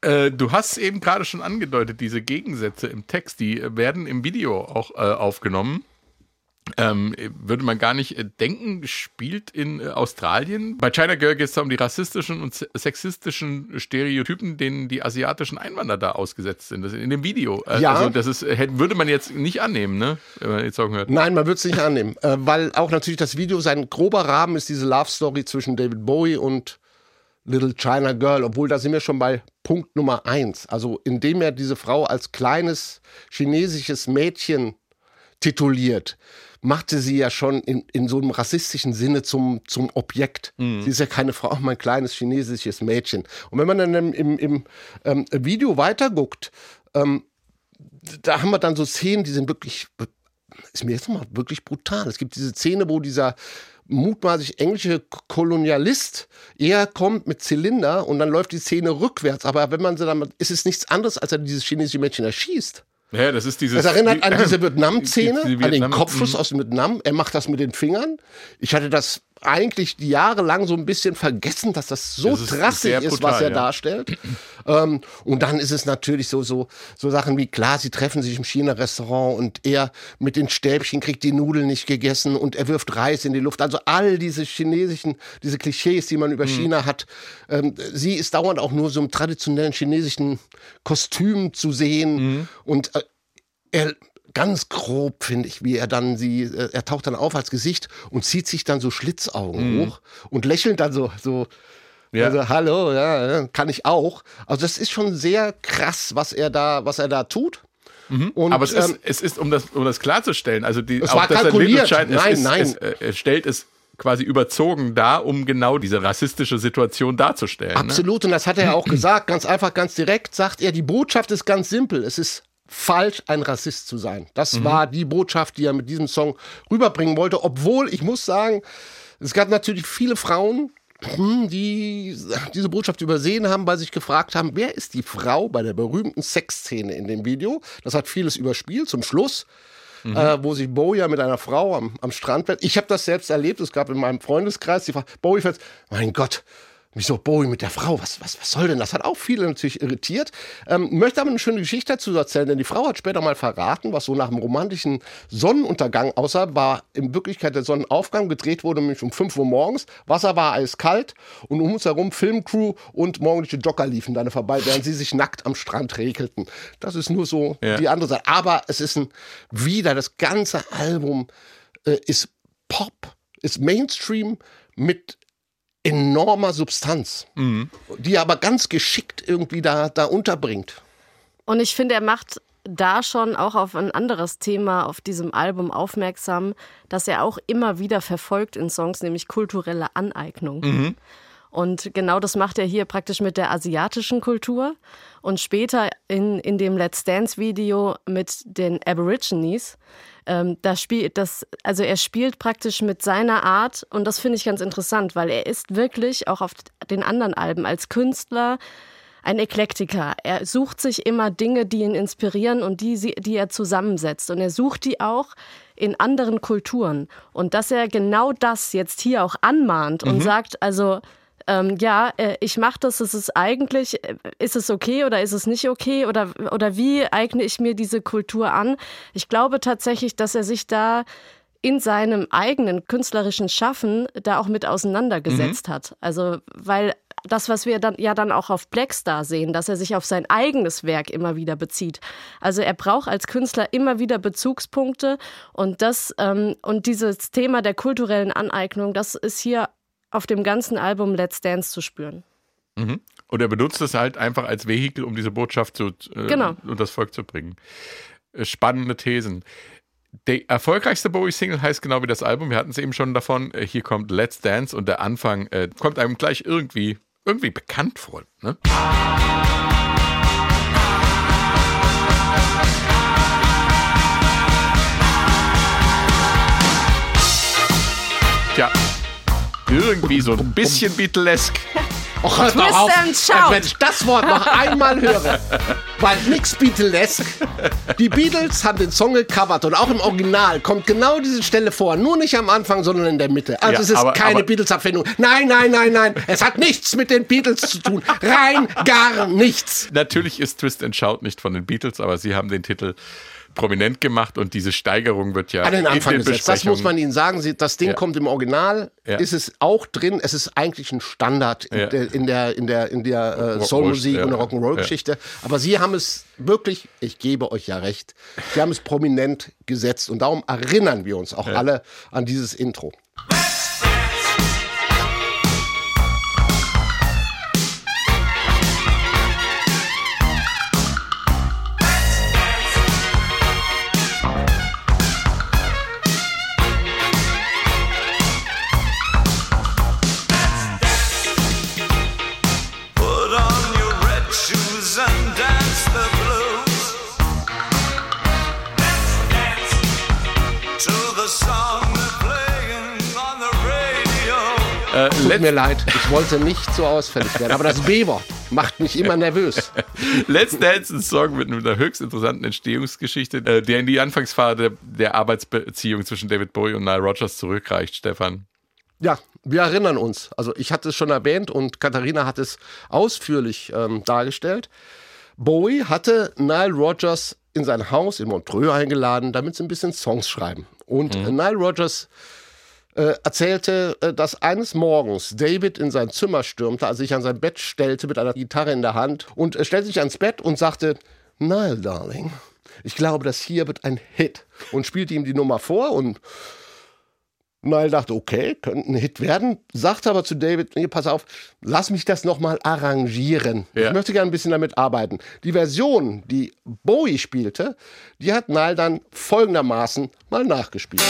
Äh, du hast eben gerade schon angedeutet, diese Gegensätze im Text, die werden im Video auch äh, aufgenommen. Ähm, würde man gar nicht äh, denken, spielt in äh, Australien. Bei China Girl geht es da um die rassistischen und se- sexistischen Stereotypen, denen die asiatischen Einwanderer da ausgesetzt sind. Das in dem Video. Äh, Ja. Also das ist, äh, hätte- würde man jetzt nicht annehmen, ne? Wenn man jetzt sagen hört. Nein, man wird es nicht annehmen, äh, weil auch natürlich das Video sein grober Rahmen ist diese Love Story zwischen David Bowie und Little China Girl, obwohl da sind wir schon bei Punkt Nummer eins. Also indem er diese Frau als kleines chinesisches Mädchen tituliert, machte sie ja schon in, in so einem rassistischen Sinne zum, zum Objekt. Sie ist ja keine Frau, auch mein kleines chinesisches Mädchen. Und wenn man dann im, im, im ähm, Video weiterguckt, ähm, da haben wir dann so Szenen, die sind wirklich, ist mir jetzt nochmal wirklich brutal. Es gibt diese Szene, wo dieser mutmaßlich englische Kolonialist er kommt mit Zylinder und dann läuft die Szene rückwärts. Aber wenn man sie dann, ist es nichts anderes, als er dieses chinesische Mädchen erschießt. Ja, das ist dieses. Das erinnert an diese Vietnam-Szene, Die- die an den Vietnam- Kopfschuss aus dem Vietnam. Er macht das mit den Fingern. Ich hatte das eigentlich jahrelang so ein bisschen vergessen, dass das so Das ist drastisch sehr ist, brutal, was er ja. darstellt. ähm, und dann ist es natürlich so, so, so Sachen wie, klar, sie treffen sich im China-Restaurant und er mit den Stäbchen kriegt die Nudeln nicht gegessen und er wirft Reis in die Luft. Also all diese chinesischen, diese Klischees, die man über China hat. Ähm, sie ist dauernd auch nur so im traditionellen chinesischen Kostüm zu sehen und äh, er ganz grob finde ich, wie er dann sie, äh, er taucht dann auf als Gesicht und zieht sich dann so Schlitzaugen hoch und lächelt dann so, so, Ja. also hallo, ja, kann ich auch. Also das ist schon sehr krass, was er da, was er da tut. Und, Aber es ist, ähm, es ist um, das, um das klarzustellen, also die, Es war dass er kalkuliert. Es Nein, ist, nein. Es, äh, er stellt es quasi überzogen dar, um genau diese rassistische Situation darzustellen. Ne? Absolut, und das hat er auch gesagt, ganz einfach, ganz direkt, sagt er, die Botschaft ist ganz simpel. Es ist falsch, ein Rassist zu sein. Das war die Botschaft, die er mit diesem Song rüberbringen wollte, obwohl, ich muss sagen, es gab natürlich viele Frauen, hm, die diese Botschaft übersehen haben, weil sie sich gefragt haben, wer ist die Frau bei der berühmten Sexszene in dem Video? Das hat vieles überspielt. Zum Schluss äh, wo sich Bowie ja mit einer Frau am, am Strand fährt. Ich habe das selbst erlebt. Es gab in meinem Freundeskreis die Frage, Bowie fährt, mein Gott, wieso Bowie mit der Frau? Was, was, was soll denn? Das hat auch viele natürlich irritiert. Ähm, möchte aber eine schöne Geschichte dazu erzählen, denn die Frau hat später mal verraten, was so nach dem romantischen Sonnenuntergang aussah, war in Wirklichkeit der Sonnenaufgang. Gedreht wurde nämlich um 5 Uhr morgens. Wasser war eiskalt und um uns herum Filmcrew und morgendliche Jogger liefen dann vorbei, während sie sich nackt am Strand regelten. Das ist nur so Ja. die andere Seite. Aber es ist ein, wieder, das ganze Album äh, ist Pop, ist Mainstream mit enormer Substanz, die er aber ganz geschickt irgendwie da, da unterbringt. Und ich finde, er macht da schon auch auf ein anderes Thema auf diesem Album aufmerksam, das er auch immer wieder verfolgt in Songs, nämlich kulturelle Aneignung. Und genau das macht er hier praktisch mit der asiatischen Kultur und später in, in dem Let's Dance Video mit den Aborigines. Ähm, da spielt das, also er spielt praktisch mit seiner Art und das finde ich ganz interessant, weil er ist wirklich auch auf den anderen Alben als Künstler ein Eklektiker. Er sucht sich immer Dinge, die ihn inspirieren und die, die er zusammensetzt. Und er sucht die auch in anderen Kulturen. Und dass er genau das jetzt hier auch anmahnt und sagt, also ähm, ja, äh, ich mache das, es ist eigentlich, äh, ist es okay oder ist es nicht okay oder, oder wie eigne ich mir diese Kultur an? Ich glaube tatsächlich, dass er sich da in seinem eigenen künstlerischen Schaffen da auch mit auseinandergesetzt hat. Also, weil das, was wir dann ja dann auch auf Blackstar sehen, dass er sich auf sein eigenes Werk immer wieder bezieht. Also er braucht als Künstler immer wieder Bezugspunkte und das ähm, und dieses Thema der kulturellen Aneignung, das ist hier auf dem ganzen Album Let's Dance zu spüren. Und er benutzt es halt einfach als Vehikel, um diese Botschaft zu, äh, Genau. und das Volk zu bringen. Äh, Spannende Thesen. Die erfolgreichste Bowie-Single heißt genau wie das Album. Wir hatten es eben schon davon. Äh, Hier kommt Let's Dance und der Anfang äh, kommt einem gleich irgendwie, irgendwie bekannt vor. Ne? Tja, irgendwie so ein bisschen Beatlesk. Och, hört doch Twist auf, and shout. wenn ich das Wort noch einmal höre. Weil nix Beatlesk. Die Beatles haben den Song gecovert und auch im Original kommt genau diese Stelle vor. Nur nicht am Anfang, sondern in der Mitte. Also Ja, es ist aber- keine Beatles-Abfindung. Nein, nein, nein, nein. Es hat nichts mit den Beatles zu tun. Rein gar nichts. Natürlich ist Twist and Shout nicht von den Beatles, aber sie haben den Titel prominent gemacht und diese Steigerung wird ja An den Anfang gesetzt. Das muss man Ihnen sagen. Das Ding Ja. kommt im Original. Ja. Ist es auch drin. Es ist eigentlich ein Standard in Ja. der, in der, in der, in der äh, Soulmusik und der Rock'n'Roll-Geschichte. Aber Sie haben es wirklich, ich gebe euch ja recht, Sie haben es prominent gesetzt. Und darum erinnern wir uns auch alle an dieses Intro. Äh, Tut mir leid, ich wollte nicht so ausfällig werden. Aber das B-Wort macht mich immer nervös. Let's Dance, ein Song mit einer höchst interessanten Entstehungsgeschichte, äh, der in die Anfangsphase der, Arbeitsbeziehung zwischen David Bowie und Nile Rodgers zurückreicht, Stefan. Ja, wir erinnern uns. Also ich hatte es schon erwähnt und Katharina hat es ausführlich ähm, dargestellt. Bowie hatte Nile Rodgers in sein Haus in Montreux eingeladen, damit sie ein bisschen Songs schreiben. Und äh, Nile Rodgers äh, erzählte, äh, dass eines Morgens David in sein Zimmer stürmte, also sich an sein Bett stellte mit einer Gitarre in der Hand und äh, stellte sich ans Bett und sagte, Nile, Darling, ich glaube, das hier wird ein Hit. Und spielte ihm die Nummer vor und Nile dachte, okay, könnte ein Hit werden, sagte aber zu David, nee, pass auf, lass mich das nochmal arrangieren. Ja. Ich möchte gerne ein bisschen damit arbeiten. Die Version, die Bowie spielte, die hat Nile dann folgendermaßen mal nachgespielt.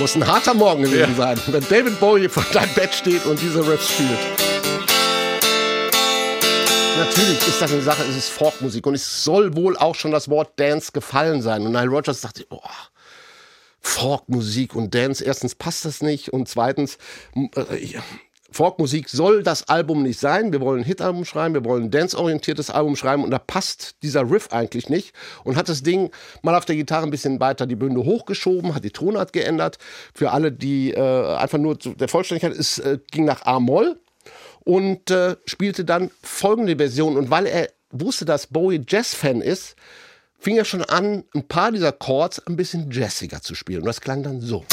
Muss ein harter Morgen gewesen sein, wenn David Bowie vor deinem Bett steht und diese Riffs spielt. Natürlich ist das eine Sache, es ist Folkmusik und es soll wohl auch schon das Wort Dance gefallen sein. Und Nile Rodgers dachte, oh, Folkmusik und Dance, erstens passt das nicht und zweitens, äh, ja, Folkmusik soll das Album nicht sein. Wir wollen ein Hitalbum schreiben, wir wollen ein dance-orientiertes Album schreiben und da passt dieser Riff eigentlich nicht. Und hat das Ding mal auf der Gitarre ein bisschen weiter die Bünde hochgeschoben, hat die Tonart geändert. Für alle, die äh, einfach nur zu der Vollständigkeit, es äh, ging nach A-Moll und äh, spielte dann folgende Version. Und weil er wusste, dass Bowie Jazz-Fan ist, fing er schon an, ein paar dieser Chords ein bisschen jazziger zu spielen. Und das klang dann so.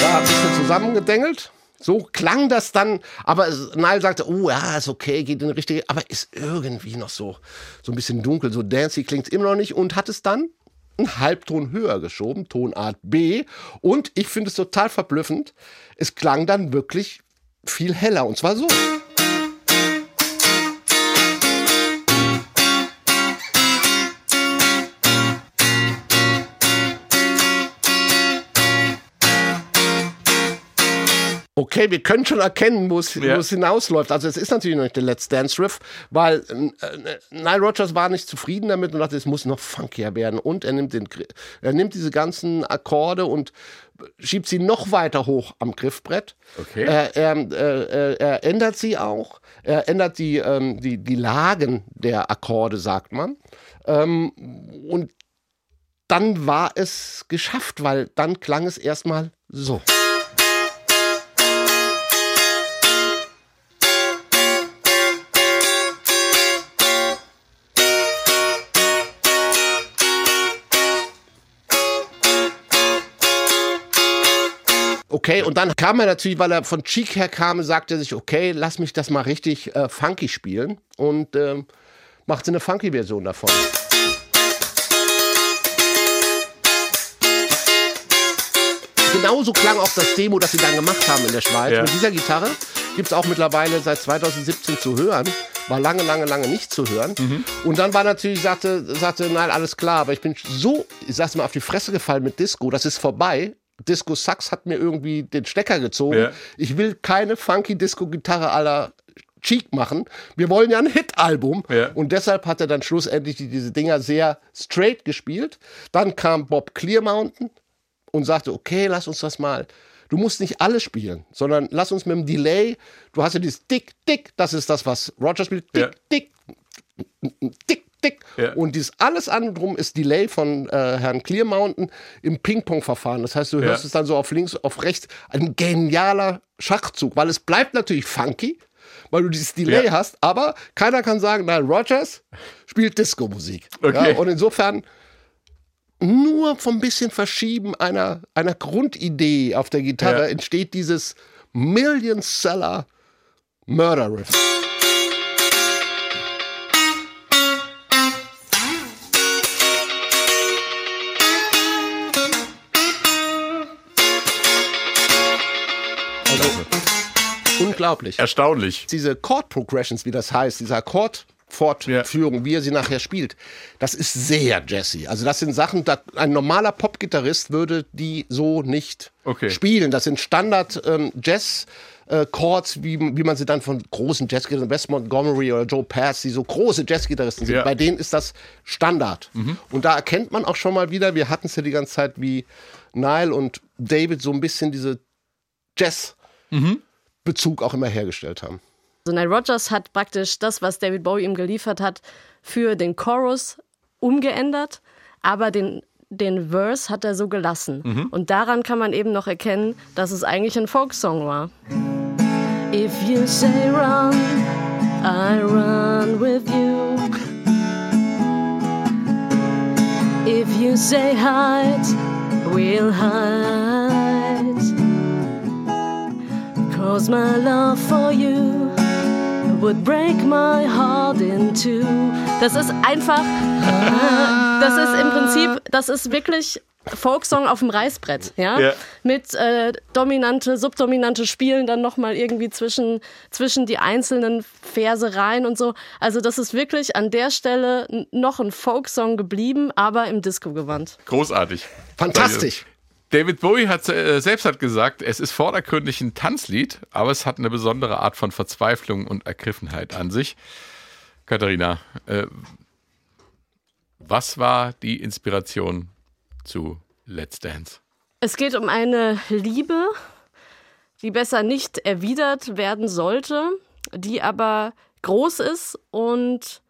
Da ein bisschen zusammengedengelt. So klang das dann, aber es- Nile sagte, oh ja, ist okay, geht in die richtige, aber ist irgendwie noch so, so ein bisschen dunkel, so dancy klingt immer noch nicht und hat es dann einen Halbton höher geschoben, Tonart B. Und ich finde es total verblüffend, es klang dann wirklich viel heller und zwar so. Okay, wir können schon erkennen, wo es, Ja. hinausläuft. Also es ist natürlich noch nicht der Let's Dance Riff, weil äh, Nile Rodgers war nicht zufrieden damit und dachte, es muss noch funkier werden. Und er nimmt, den, er nimmt diese ganzen Akkorde und schiebt sie noch weiter hoch am Griffbrett. Okay. Er, er, äh, er ändert sie auch. Er ändert die, ähm, die, die Lagen der Akkorde, sagt man. Ähm, und dann war es geschafft, weil dann klang es erstmal so. Okay, und dann kam er natürlich, weil er von Cheek her kam, sagte er sich, okay, lass mich das mal richtig äh, funky spielen und ähm, machte eine funky Version davon. Genauso klang auch das Demo, das sie dann gemacht haben in der Schweiz. Ja. Mit dieser Gitarre gibt es auch mittlerweile seit 2017 zu hören. War lange, lange, lange nicht zu hören. Und dann war natürlich, sagte, sagte, nein, alles klar, aber ich bin so, ich sag's mal, auf die Fresse gefallen mit Disco, das ist vorbei. Disco Sax hat mir irgendwie den Stecker gezogen. Ja. Ich will keine funky Disco-Gitarre aller Cheek machen. Wir wollen ja ein Hit-Album. Ja. Und deshalb hat er dann schlussendlich die, diese Dinger sehr straight gespielt. Dann kam Bob Clearmountain und sagte, okay, lass uns das mal. Du musst nicht alles spielen, sondern lass uns mit dem Delay. Du hast ja dieses Dick, Dick, das ist das, was Roger spielt. Dick, Ja. Dick, Dick, Dick. Ja. Und dieses alles andere drum ist Delay von äh, Herrn Clearmountain im Ping-Pong-Verfahren. Das heißt, du hörst Ja. es dann so auf links, auf rechts. Ein genialer Schachzug, weil es bleibt natürlich funky, weil du dieses Delay Ja. hast, aber keiner kann sagen, nein, Rogers spielt Disco-Musik. Okay. Und insofern nur vom bisschen Verschieben einer, einer Grundidee auf der Gitarre entsteht dieses Million-Seller unglaublich. Erstaunlich. Diese Chord Progressions, wie das heißt, diese Akkordfortführung, wie er sie nachher spielt, das ist sehr Jazzy. Also das sind Sachen, da ein normaler Popgitarrist würde die so nicht Okay. spielen. Das sind Standard ähm, Jazz. äh, Chords, wie, wie man sie dann von großen Jazzgitarristen, Wes Montgomery oder Joe Pass, die so große Jazzgitarristen sind, Ja. bei denen ist das Standard. Und da erkennt man auch schon mal wieder, wir hatten es ja die ganze Zeit, wie Nile und David so ein bisschen diese Jazz-Bezug auch immer hergestellt haben. Also Nile Rodgers hat praktisch das, was David Bowie ihm geliefert hat, für den Chorus umgeändert, aber den, den Verse hat er so gelassen. Und daran kann man eben noch erkennen, dass es eigentlich ein Folksong war. If you say run, I run with you. If you say hide, we'll hide. Cause my love for you would break my heart in two. Das ist einfach, das ist im Prinzip, das ist wirklich Folksong auf dem Reißbrett, ja? Ja. Mit äh, dominante, subdominante Spielen dann nochmal irgendwie zwischen, zwischen die einzelnen Verse rein und so. Also das ist wirklich an der Stelle noch ein Folksong geblieben, aber im Disco-Gewand. Großartig. Fantastisch. David Bowie hat äh, selbst hat gesagt, es ist vordergründig ein Tanzlied, aber es hat eine besondere Art von Verzweiflung und Ergriffenheit an sich. Katharina, äh, was war die Inspiration zu Let's Dance? Es geht um eine Liebe, die besser nicht erwidert werden sollte, die aber groß ist und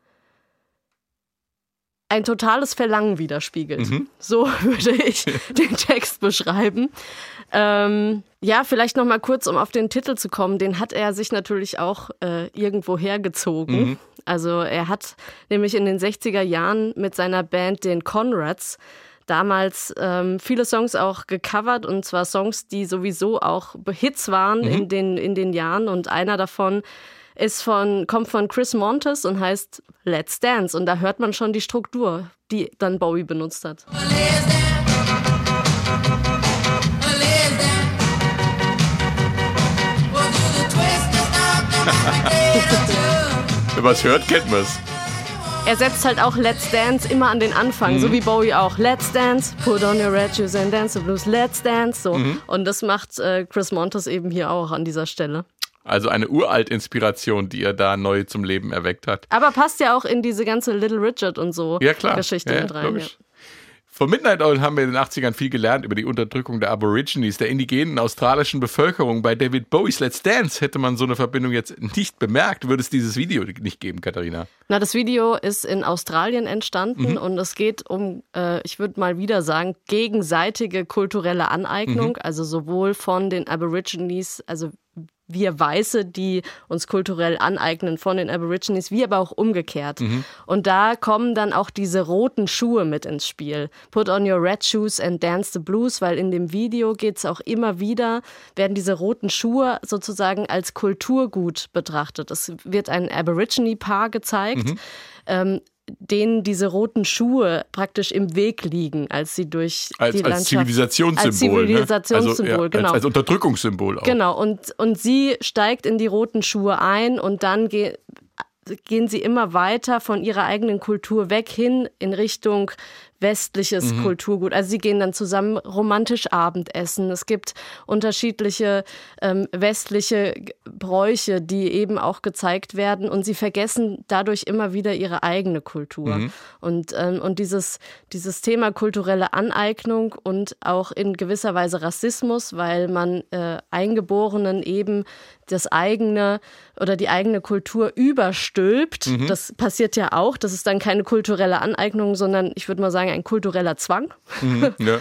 ein totales Verlangen widerspiegelt. So würde ich den Text beschreiben. Ähm, ja, vielleicht noch mal kurz, um auf den Titel zu kommen. Den hat er sich natürlich auch äh, irgendwo hergezogen. Also er hat nämlich in den 60er Jahren mit seiner Band den Conrads damals ähm, viele Songs auch gecovert und zwar Songs, die sowieso auch Hits waren in, den, in den Jahren und einer davon ist von, kommt von Chris Montes und heißt Let's Dance und da hört man schon die Struktur, die dann Bowie benutzt hat. Wenn man es hört, kennt man es. Er setzt halt auch Let's Dance immer an den Anfang, so wie Bowie auch. Let's Dance, put on your red shoes and dance the blues, let's dance. So. Und das macht äh, Chris Montes eben hier auch an dieser Stelle. Also eine Uralt-Inspiration, die er da neu zum Leben erweckt hat. Aber passt ja auch in diese ganze Little Richard und so Ja, klar. Geschichte ja, mit rein. Ja. logisch. Von Midnight Oil haben wir in den 80ern viel gelernt über die Unterdrückung der Aborigines, der indigenen australischen Bevölkerung. Bei David Bowies Let's Dance hätte man so eine Verbindung jetzt nicht bemerkt, würde es dieses Video nicht geben, Katharina. Na, das Video ist in Australien entstanden und es geht um, äh, ich würde mal wieder sagen, gegenseitige kulturelle Aneignung, also sowohl von den Aborigines, also wir Weiße, die uns kulturell aneignen von den Aborigines, wie aber auch umgekehrt. Und da kommen dann auch diese roten Schuhe mit ins Spiel. Put on your red shoes and dance the blues, weil in dem Video geht es auch immer wieder, werden diese roten Schuhe sozusagen als Kulturgut betrachtet. Es wird ein Aborigine-Paar gezeigt. Ähm, denen diese roten Schuhe praktisch im Weg liegen, als sie durch Als, die als Landschaft Zivilisationssymbol. als Zivilisationssymbol, ne? also, ja, genau. Als, als Unterdrückungssymbol auch. Genau, und, und sie steigt in die roten Schuhe ein und dann ge gehen sie immer weiter von ihrer eigenen Kultur weg hin in Richtung westliches Mhm. Kulturgut. Also sie gehen dann zusammen romantisch Abendessen. Es gibt unterschiedliche ähm, westliche Bräuche, die eben auch gezeigt werden und sie vergessen dadurch immer wieder ihre eigene Kultur. Mhm. Und, ähm, und dieses, dieses Thema kulturelle Aneignung und auch in gewisser Weise Rassismus, weil man äh, Eingeborenen eben das eigene oder die eigene Kultur überstülpt. Mhm. Das passiert ja auch. Das ist dann keine kulturelle Aneignung, sondern ich würde mal sagen, ein kultureller Zwang. Ja.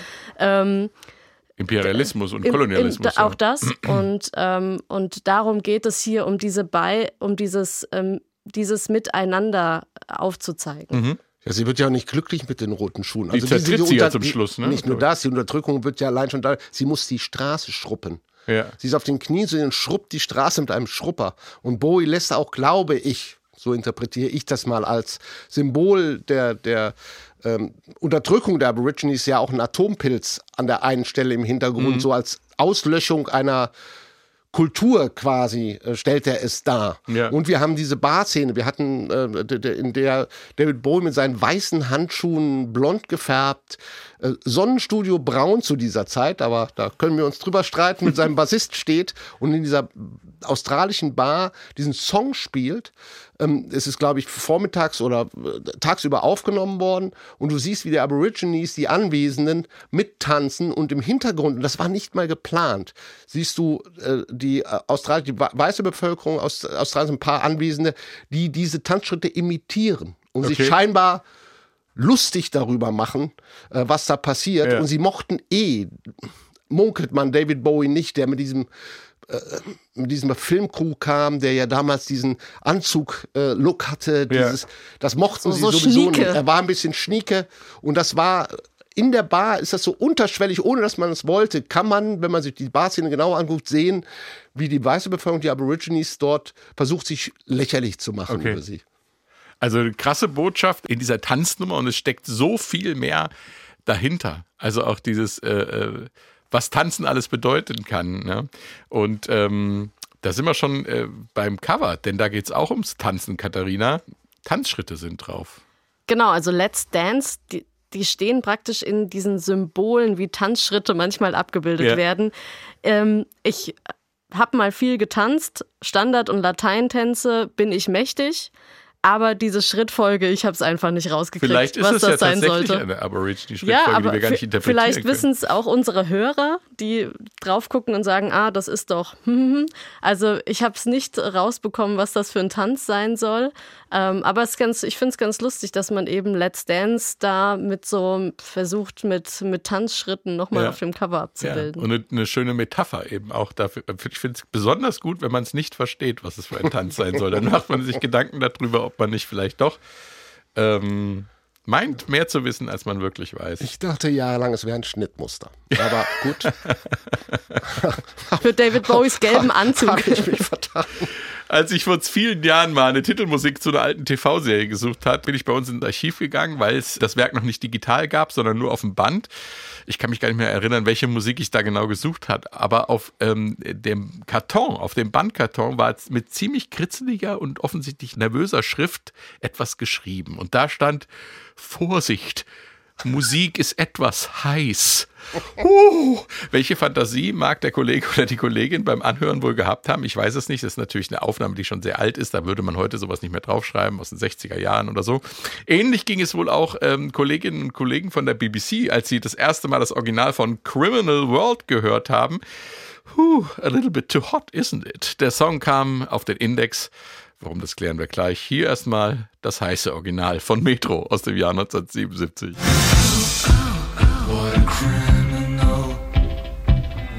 Imperialismus und Im- Kolonialismus. Im, auch ja. das. Und, ähm, und darum geht es hier um diese bei, um dieses, ähm, dieses Miteinander aufzuzeigen. Ja, sie wird ja auch nicht glücklich mit den roten Schuhen. Die zertritt sie ja zum Schluss, ne? Nicht nur das, die Unterdrückung wird ja allein schon da, sie muss die Straße schruppen. Ja. Sie ist auf den Knien so und schrubbt die Straße mit einem Schrupper. Und Bowie lässt auch, glaube ich, so interpretiere ich das mal, als Symbol der, der ähm, Unterdrückung der Aborigines ja auch einen Atompilz an der einen Stelle im Hintergrund, Mhm. so als Auslöschung einer Kultur quasi äh, stellt er es dar. Ja. Und wir haben diese Barszene. Wir hatten, äh, in der David Bowie mit seinen weißen Handschuhen blond gefärbt, äh, Sonnenstudio braun zu dieser Zeit, aber da können wir uns drüber streiten, mit seinem Bassist steht und in dieser australischen Bar diesen Song spielt. Ähm, es ist, glaube ich, vormittags oder äh, tagsüber aufgenommen worden und du siehst, wie die Aborigines, die Anwesenden, mittanzen und im Hintergrund, und das war nicht mal geplant, siehst du äh, die äh, Austral die weiße Bevölkerung aus Australien, ein paar Anwesende, die diese Tanzschritte imitieren und Okay. sich scheinbar lustig darüber machen, äh, was da passiert. Ja. Und sie mochten eh, munkelt man David Bowie nicht, der mit diesem äh, mit diesem Filmcrew kam, der ja damals diesen Anzug-Look hatte, Ja. dieses, das mochten So- sie so sowieso schnieke. nicht. Er war ein bisschen schnieke und das war in der Bar ist das so unterschwellig, ohne dass man es wollte, kann man, wenn man sich die Barszene genau anguckt, sehen, wie die weiße Bevölkerung, die Aborigines dort versucht, sich lächerlich zu machen Okay. über sie. Also eine krasse Botschaft in dieser Tanznummer und es steckt so viel mehr dahinter. Also auch dieses, äh, äh, was Tanzen alles bedeuten kann. Ne? Und ähm, da sind wir schon äh, beim Cover, denn da geht es auch ums Tanzen, Katharina. Tanzschritte sind drauf. Genau, also Let's Dance, die, die stehen praktisch in diesen Symbolen, wie Tanzschritte manchmal abgebildet Ja. werden. Ähm, ich habe mal viel getanzt, Standard- und Lateintänze bin ich mächtig, aber diese Schrittfolge, ich habe es einfach nicht rausgekriegt, Vielleicht ist was es das ja sein tatsächlich sollte. eine Aborigine-Schrittfolge, Ja, aber die wir gar nicht interpretieren vielleicht wissen es auch unsere Hörer, die drauf gucken und sagen, ah, das ist doch. Also ich habe es nicht rausbekommen, was das für ein Tanz sein soll. Ähm, aber es ist ganz, ich finde es ganz lustig, dass man eben Let's Dance da mit so versucht, mit, mit Tanzschritten nochmal Ja. auf dem Cover Ja, abzubilden. und eine, eine schöne Metapher eben auch dafür. Ich finde es besonders gut, wenn man es nicht versteht, was es für ein Tanz sein soll. Dann macht man sich Gedanken darüber, ob man nicht vielleicht doch ähm, meint, mehr zu wissen, als man wirklich weiß. Ich dachte jahrelang, es wäre ein Schnittmuster. Aber gut, Für David Bowies gelben Anzug. habe ich mich vertan. Als ich vor vielen Jahren mal eine Titelmusik zu einer alten TV-Serie gesucht hat, bin ich bei uns ins Archiv gegangen, weil es das Werk noch nicht digital gab, sondern nur auf dem Band. Ich kann mich gar nicht mehr erinnern, welche Musik ich da genau gesucht hat, aber auf ähm, dem Karton, auf dem Bandkarton war es mit ziemlich kritzeliger und offensichtlich nervöser Schrift etwas geschrieben. Und da stand Vorsicht, Musik ist etwas heiß. Uh, welche Fantasie mag der Kollege oder die Kollegin beim Anhören wohl gehabt haben? Ich weiß es nicht. Das ist natürlich eine Aufnahme, die schon sehr alt ist. Da würde man heute sowas nicht mehr draufschreiben, aus den 60er Jahren oder so. Ähnlich ging es wohl auch ähm, Kolleginnen und Kollegen von der BBC, als sie das erste Mal das Original von Criminal World gehört haben. Puh, a little bit too hot, isn't it? Der Song kam auf den Index. Warum, das klären wir gleich. Hier erstmal das heiße Original von Metro aus dem Jahr 1977. What a criminal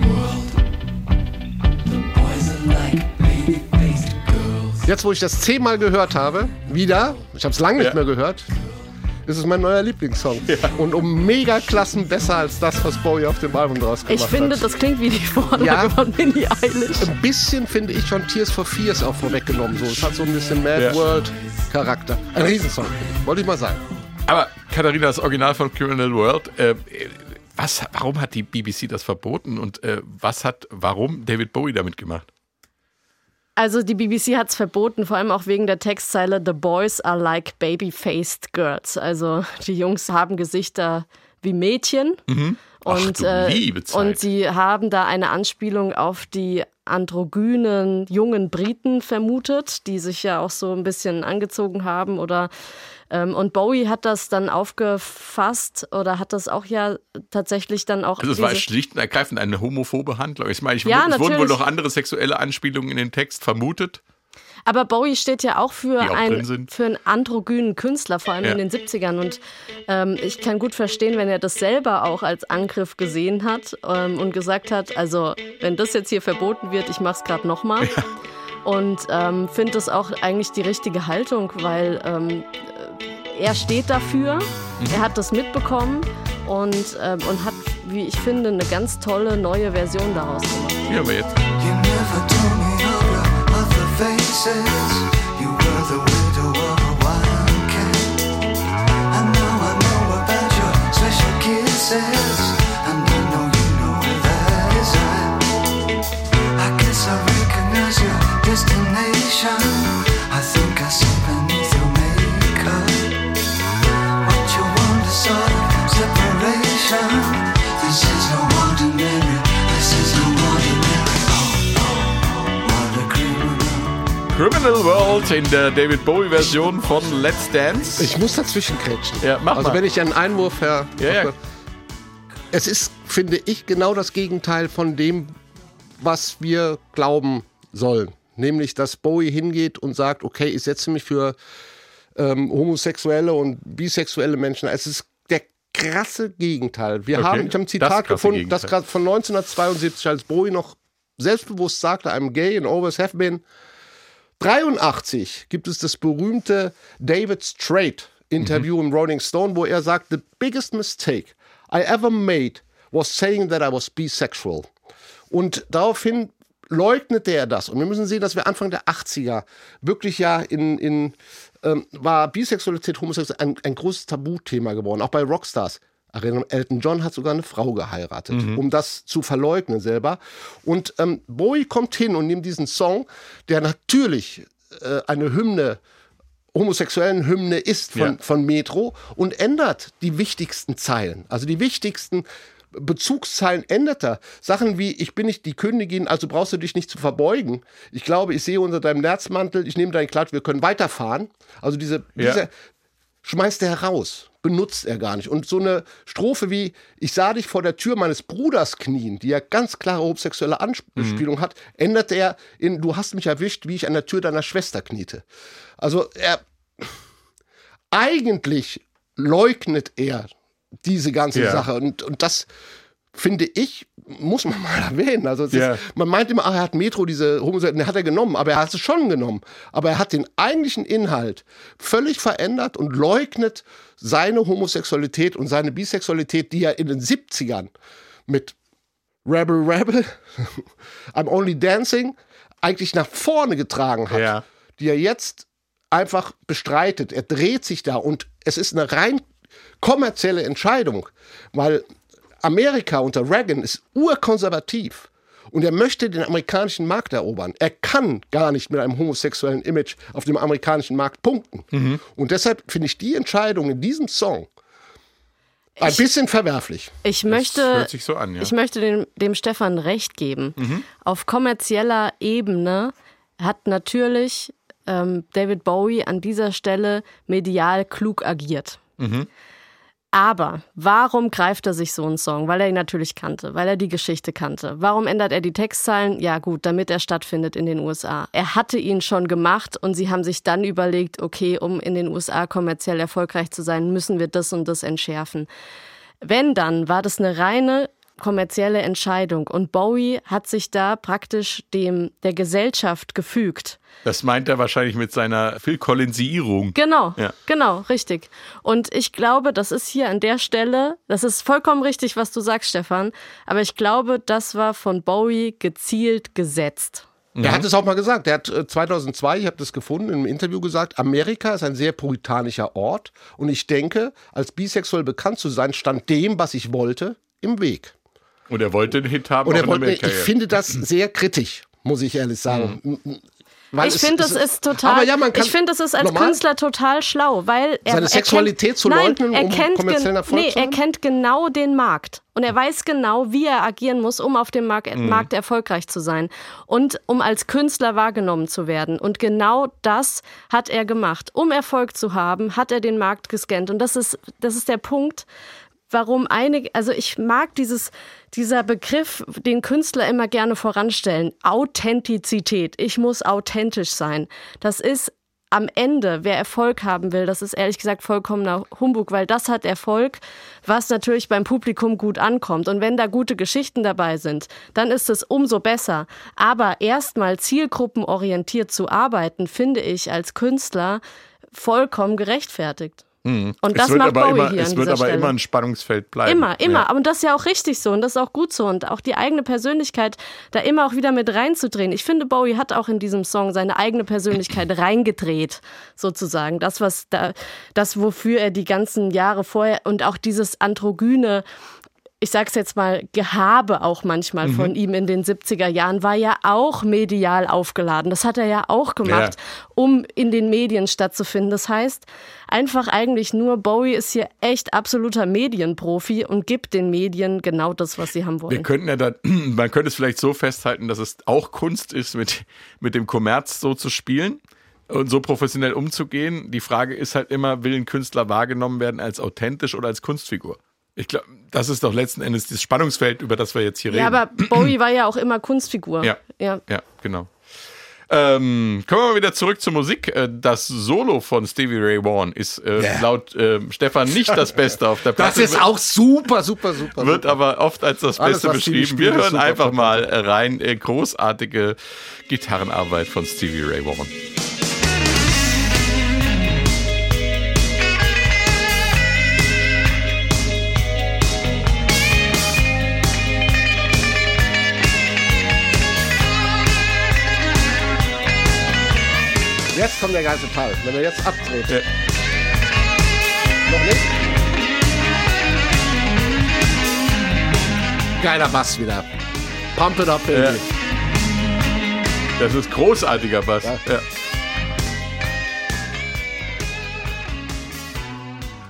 world. The boys are like baby-faced girls. Jetzt, wo ich das zehnmal gehört habe, wieder, ich habe es lange nicht Ja. mehr gehört, ist es mein neuer Lieblingssong. Und um mega Klassen besser als das, was Bowie auf dem Album draus gemacht Ich finde, hat. das klingt wie die Vorlage Ja. von Billie Eilish. ein bisschen finde ich schon Tears for Fears auch vorweggenommen. So, es hat so ein bisschen Mad Ja. World Charakter. Ein Riesensong, wollte ich mal sagen. Aber Katharina, das Original von Criminal World, äh, was, warum hat die BBC das verboten und äh, was hat, warum David Bowie damit gemacht? Also die BBC hat es verboten, vor allem auch wegen der Textzeile The boys are like baby-faced girls. Also die Jungs haben Gesichter wie Mädchen. Mhm. Ach, Und, du äh, und sie haben da eine Anspielung auf die androgynen jungen Briten vermutet, die sich ja auch so ein bisschen angezogen haben oder und Bowie hat das dann aufgefasst oder hat das auch ja tatsächlich dann auch Also es war schlicht und ergreifend eine homophobe Handlung. Ich meine, ich, Ja, es wurden wohl noch andere sexuelle Anspielungen in den Text vermutet. Aber Bowie steht ja auch für, auch ein, für einen androgynen Künstler, vor allem Ja. in den 70ern. Und ähm, ich kann gut verstehen, wenn er das selber auch als Angriff gesehen hat ähm, und gesagt hat, also wenn das jetzt hier verboten wird, ich mach's gerade nochmal. Und ähm, finde das auch eigentlich die richtige Haltung, weil ähm, er steht dafür, Mhm. er hat das mitbekommen und, ähm, und hat, wie ich finde, eine ganz tolle neue Version daraus gemacht. Haben wir jetzt. You criminal. World in der David Bowie-Version von Let's Dance. Ich muss dazwischen krätschen. Ja, mach also mal. wenn ich einen Einwurf her. Ja, ja. Es ist, finde ich, genau das Gegenteil von dem, was wir glauben sollen. Nämlich, dass Bowie hingeht und sagt, okay, ich setze mich für ähm, homosexuelle und bisexuelle Menschen. Es ist krasse Gegenteil. Wir Okay, haben, ich habe ein das Zitat gefunden, das Gegenteil. gerade von 1972, als Bowie noch selbstbewusst sagte, I'm gay and always have been. 83 gibt es das berühmte David Strait Interview im Rolling Stone, wo er sagt, the biggest mistake I ever made was saying that I was bisexual. Und daraufhin leugnete er das. Und wir müssen sehen, dass wir Anfang der 80er wirklich ja in, in ähm, war Bisexualität, Homosexualität ein, ein großes Tabuthema geworden, auch bei Rockstars. Erinnerung, Elton John hat sogar eine Frau geheiratet, um das zu verleugnen selber. Und ähm, Bowie kommt hin und nimmt diesen Song, der natürlich äh, eine Hymne, homosexuellen Hymne ist von, Ja. von Metro und ändert die wichtigsten Zeilen. Also die wichtigsten Bezugszeilen ändert er. Sachen wie, ich bin nicht die Königin, also brauchst du dich nicht zu verbeugen. Ich glaube, ich sehe unter deinem Nerzmantel, ich nehme dein Kleid, wir können weiterfahren. Also diese, Ja. diese schmeißt er heraus, benutzt er gar nicht. Und so eine Strophe wie, ich sah dich vor der Tür meines Bruders knien, die ja ganz klare homosexuelle Anspielung hat, ändert er in, du hast mich erwischt, wie ich an der Tür deiner Schwester kniete. Also er, eigentlich leugnet er diese ganze Ja. Sache. Und, und das finde ich, muss man mal erwähnen. Also Ja. ist, man meint immer, ah, er hat Metro diese Homosexualität, hat er genommen, aber er hat es schon genommen. Aber er hat den eigentlichen Inhalt völlig verändert und leugnet seine Homosexualität und seine Bisexualität, die er in den 70ern mit Rebel Rebel, I'm Only Dancing eigentlich nach vorne getragen hat, Ja. die er jetzt einfach bestreitet. Er dreht sich da und es ist eine rein kommerzielle Entscheidung, weil Amerika unter Reagan ist urkonservativ und er möchte den amerikanischen Markt erobern. Er kann gar nicht mit einem homosexuellen Image auf dem amerikanischen Markt punkten. Und deshalb finde ich die Entscheidung in diesem Song Ein bisschen verwerflich. Ich Das möchte, hört sich so an, ja. ich möchte dem, dem Stefan recht geben. Auf kommerzieller Ebene hat natürlich ähm, David Bowie an dieser Stelle medial klug agiert. Aber warum greift er sich so einen Song? Weil er ihn natürlich kannte, weil er die Geschichte kannte. Warum ändert er die Textzeilen? Ja gut, damit er stattfindet in den USA. Er hatte ihn schon gemacht und sie haben sich dann überlegt, okay, um in den USA kommerziell erfolgreich zu sein, müssen wir das und das entschärfen. Wenn dann, war das eine reine kommerzielle Entscheidung und Bowie hat sich da praktisch dem der Gesellschaft gefügt. Das meint er wahrscheinlich mit seiner Phil Collinsierung. Genau, Ja. genau, richtig. Und ich glaube, das ist hier an der Stelle, das ist vollkommen richtig, was du sagst, Stefan, aber ich glaube, das war von Bowie gezielt gesetzt. Er hat es auch mal gesagt. Er hat äh, 2002, ich habe das gefunden, im Interview gesagt, Amerika ist ein sehr puritanischer Ort und ich denke, als bisexuell bekannt zu sein, stand dem, was ich wollte, im Weg. Und er wollte einen Hit haben. Und er wollte, ich finde das sehr kritisch, muss ich ehrlich sagen. Weil ich finde, das ist total. Aber ja, man kann ich finde, das ist als normal- Künstler total schlau, weil er Seine er Sexualität kennt, zu nein, leugnen, er um kennt kommerziellen Erfolg nee, zu er haben? kennt genau den Markt und er weiß genau, wie er agieren muss, um auf dem Markt, Mhm. Markt erfolgreich zu sein und um als Künstler wahrgenommen zu werden. Und genau das hat er gemacht, um Erfolg zu haben, hat er den Markt gescannt und das ist das ist der Punkt warum einige, also ich mag dieses, dieser Begriff, den Künstler immer gerne voranstellen, Authentizität. Ich muss authentisch sein. Das ist am Ende, wer Erfolg haben will, das ist ehrlich gesagt vollkommener Humbug, weil das hat Erfolg, was natürlich beim Publikum gut ankommt. Und wenn da gute Geschichten dabei sind, dann ist es umso besser. Aber erstmal zielgruppenorientiert zu arbeiten, finde ich als Künstler vollkommen gerechtfertigt. Und das es macht aber Bowie immer, hier es an wird dieser aber Stelle. immer ein Spannungsfeld bleiben. Immer, immer. Ja. Aber das ist ja auch richtig so und das ist auch gut so und auch die eigene Persönlichkeit da immer auch wieder mit reinzudrehen. Ich finde, Bowie hat auch in diesem Song seine eigene Persönlichkeit reingedreht, sozusagen. Das, was da, das, wofür er die ganzen Jahre vorher und auch dieses androgyne, ich sag's jetzt mal, Gehabe auch manchmal von ihm in den 70er Jahren war ja auch medial aufgeladen. Das hat er ja auch gemacht, Ja. um in den Medien stattzufinden. Das heißt, einfach eigentlich nur, Bowie ist hier echt absoluter Medienprofi und gibt den Medien genau das, was sie haben Wir wollen. könnten ja dann, man könnte es vielleicht so festhalten, dass es auch Kunst ist, mit, mit dem Kommerz so zu spielen und so professionell umzugehen. Die Frage ist halt immer, will ein Künstler wahrgenommen werden als authentisch oder als Kunstfigur? Ich glaube, das ist doch letzten Endes das Spannungsfeld, über das wir jetzt hier Ja, reden. aber Bowie war ja auch immer Kunstfigur. Ja. ja. Ja, genau. Ähm, kommen wir mal wieder zurück zur Musik. Äh, Das Solo von Stevie Ray Vaughan ist äh, Ja. laut äh, Stefan nicht das Beste auf der Das Platte. ist auch super, super, super. wird super. aber oft als das Alles, Beste Stevie beschrieben. Wir hören super einfach mal rein. Äh, großartige Gitarrenarbeit von Stevie Ray Vaughan. Jetzt kommt der ganze Teil. Wenn er jetzt abdreht. Ja. Noch nicht? Geiler Bass wieder. Pump it up, baby. Ja. Das ist großartiger Bass. Ja. Ja.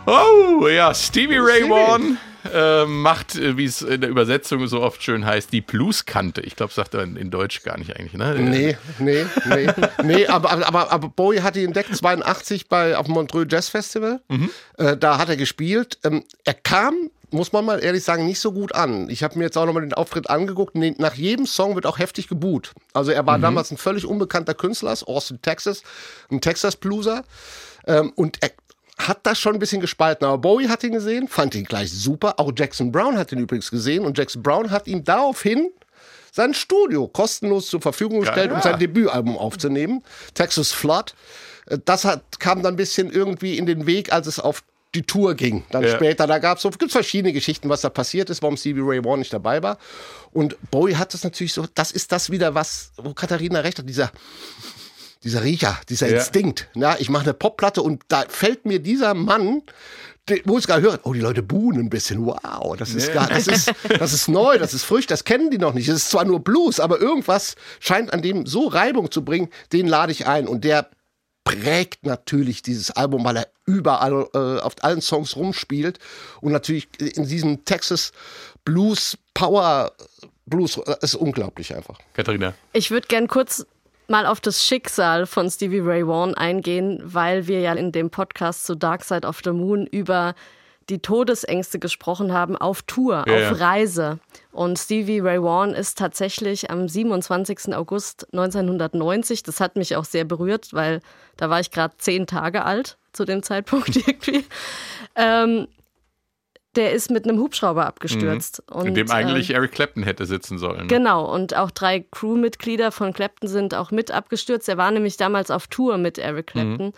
Oh, ja, Stevie Ray. Vaughan äh, macht, äh, wie es in der Übersetzung so oft schön heißt, die Blueskante. Ich glaube, sagt er in, Deutsch gar nicht eigentlich, ne? Nee, nee, nee. nee aber, aber- aber, Bowie hat ihn entdeckt 82 bei, auf dem Montreux Jazz Festival. Äh, da hat er gespielt. Ähm, er kam, muss man mal ehrlich sagen, nicht so gut an. Ich habe mir jetzt auch nochmal den Auftritt angeguckt. Nach jedem Song wird auch heftig geboot. Also er war damals ein völlig unbekannter Künstler aus Austin, Texas. Ein Texas Blueser. Ähm, und er hat das schon ein bisschen gespalten. Aber Bowie hat ihn gesehen, fand ihn gleich super. Auch Jackson Brown hat ihn übrigens gesehen. Und Jackson Brown hat ihm daraufhin sein Studio kostenlos zur Verfügung gestellt, um ja. sein Debütalbum aufzunehmen, Texas Flood. Das hat, kam dann ein bisschen irgendwie in den Weg, als es auf die Tour ging. Dann Ja. später, da gab es so, gibt's verschiedene Geschichten, was da passiert ist, warum Stevie Ray Vaughan nicht dabei war. Und Bowie hat das natürlich so, das ist das wieder, was, wo Katharina recht hat, dieser, dieser Riecher, dieser Ja. Instinkt. Ja, ich mache eine Popplatte und da fällt mir dieser Mann, den- wo es gerade hört, oh, die Leute buhen ein bisschen. Wow, das ist, gar, das, ist, das ist neu, das ist frisch, das kennen die noch nicht. Es ist zwar nur Blues, aber irgendwas scheint an dem so Reibung zu bringen, den lade ich ein. Und der prägt natürlich dieses Album, weil er überall äh, auf allen Songs rumspielt und natürlich in diesem Texas Blues Power Blues äh, ist unglaublich einfach. Katharina. Ich würde gern kurz mal auf das Schicksal von Stevie Ray Vaughan eingehen, weil wir ja in dem Podcast zu Dark Side of the Moon über die Todesängste gesprochen haben auf Tour, Ja, auf. Reise. Und Stevie Ray Vaughan ist tatsächlich am 27. August 1990, das hat mich auch sehr berührt, weil da war ich gerade zehn Tage alt zu dem Zeitpunkt irgendwie. Ähm, der ist mit einem Hubschrauber abgestürzt. Und, Mhm. In dem eigentlich äh, Eric Clapton hätte sitzen sollen. ne? Genau, und auch drei Crewmitglieder von Clapton sind auch mit abgestürzt. Er war nämlich damals auf Tour mit Eric Clapton.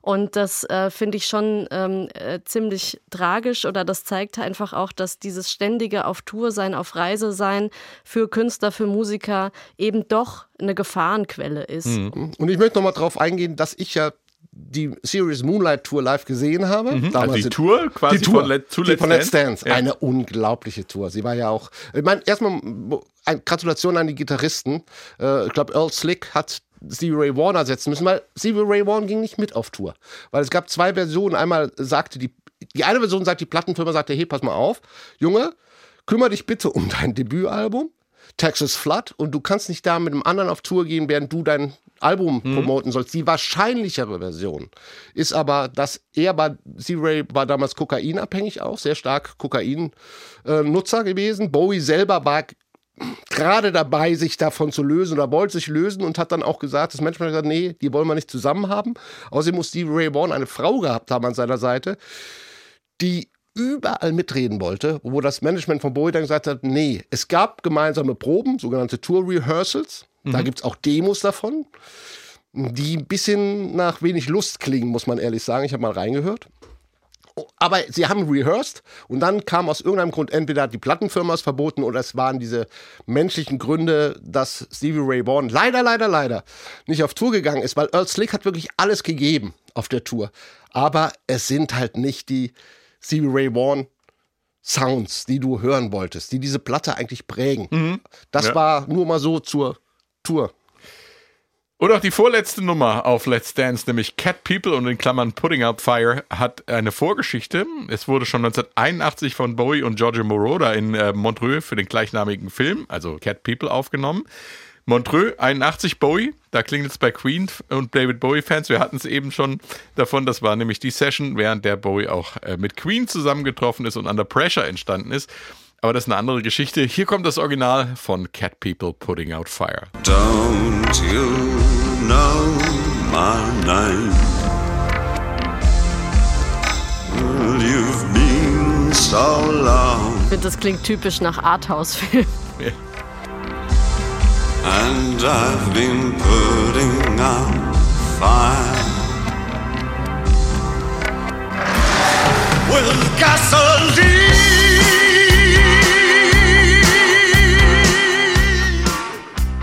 Und das äh, finde ich schon ähm, äh, ziemlich tragisch oder das zeigt einfach auch, dass dieses ständige auf Tour sein, auf Reise sein für Künstler, für Musiker eben doch eine Gefahrenquelle ist. Und ich möchte noch mal drauf eingehen, dass ich ja die Series Moonlight Tour live gesehen habe. Also die in- Tour quasi die Tour von Let- zu die Let's von Let's Dance? Dance. Ja. Eine unglaubliche Tour. Sie war ja auch. Ich meine, erstmal Gratulation an die Gitarristen. Äh, ich glaube, Earl Slick hat Stevie Ray Vaughan ersetzen müssen, weil Stevie Ray Vaughan ging nicht mit auf Tour. Weil es gab zwei Versionen. Einmal sagte die, die eine Version sagt, die Plattenfirma sagte, hey, pass mal auf, Junge, kümmere dich bitte um dein Debütalbum. Texas Flood und du kannst nicht da mit einem anderen auf Tour gehen, während du dein Album promoten sollst. Die wahrscheinlichere Version ist aber, dass er bei Z-Ray war damals kokainabhängig auch, sehr stark Kokain-Nutzer gewesen. Bowie selber war gerade dabei, sich davon zu lösen oder wollte sich lösen und hat dann auch gesagt, das Management hat gesagt, nee, die wollen wir nicht zusammen haben. Außerdem muss Stevie Ray Vaughan eine Frau gehabt haben an seiner Seite, die überall mitreden wollte, wo das Management von Bowie dann gesagt hat, nee, es gab gemeinsame Proben, sogenannte Tour Rehearsals, da gibt es auch Demos davon, die ein bisschen nach wenig Lust klingen, muss man ehrlich sagen. Ich habe mal reingehört. Aber sie haben rehearsed und dann kam aus irgendeinem Grund entweder die Plattenfirma es verboten oder es waren diese menschlichen Gründe, dass Stevie Ray Vaughan leider, leider, leider nicht auf Tour gegangen ist, weil Earl Slick hat wirklich alles gegeben auf der Tour. Aber es sind halt nicht die Stevie Ray Vaughan Sounds, die du hören wolltest, die diese Platte eigentlich prägen. Das Ja. war nur mal so zur Tour. Und auch die vorletzte Nummer auf Let's Dance, nämlich Cat People und in Klammern Putting Out Fire, hat eine Vorgeschichte. Es wurde schon 1981 von Bowie und Giorgio Moroder in äh, Montreux für den gleichnamigen Film, also Cat People, aufgenommen. Montreux, 81 Bowie, da klingelt es bei Queen und David Bowie-Fans. Wir hatten es eben schon davon, das war nämlich die Session, während der Bowie auch äh, mit Queen zusammengetroffen ist und Under Pressure entstanden ist. Aber das ist eine andere Geschichte. Hier kommt das Original von Cat People Putting Out Fire. Don't you know my name? Well, you've been so long, Ich finde, das klingt typisch nach Arthouse-Film. And I've been putting out fire with gasoline.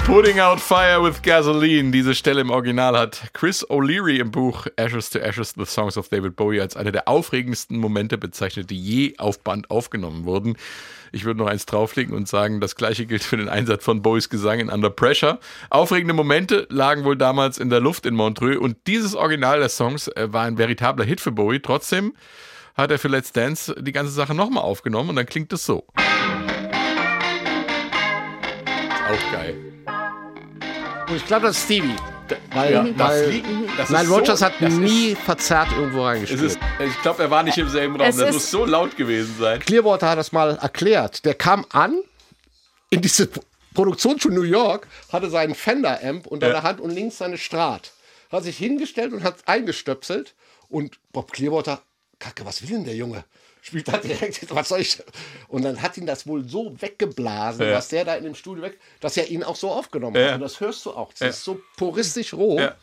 Putting Out Fire with Gasoline. Diese Stelle im Original hat Chris O'Leary im Buch Ashes to Ashes, The Songs of David Bowie als eine der aufregendsten Momente bezeichnet, die je auf Band aufgenommen wurden. Ich würde noch eins drauflegen und sagen, das gleiche gilt für den Einsatz von Bowies Gesang in Under Pressure. Aufregende Momente lagen wohl damals in der Luft in Montreux und dieses Original des Songs äh, war ein veritabler Hit für Bowie. Trotzdem hat er für Let's Dance die ganze Sache nochmal aufgenommen und dann klingt es so. Auch geil. Ich glaube, das ist Stevie. Weil, Ja, das weil liegt- das Nein, ist so- Rogers hat das ist- nie verzerrt irgendwo Es reingespielt. ist, ich glaube, er war nicht im selben Raum. Es Das ist- muss so laut gewesen sein. Clearwater hat das mal erklärt. Der kam an in diese P- Produktionsschule New York, hatte seinen Fender-Amp unter Ja. der Hand und links seine Strat. Hat sich hingestellt und hat eingestöpselt. Und Bob Clearwater, Kacke, was will denn der Junge? Spielt da direkt, was soll ich? Und dann hat ihn das wohl so weggeblasen, Ja. was der da in dem Studio weg, dass er ihn auch so aufgenommen Ja. hat. Und das hörst du auch. Das Ja. ist so puristisch roh. Ja.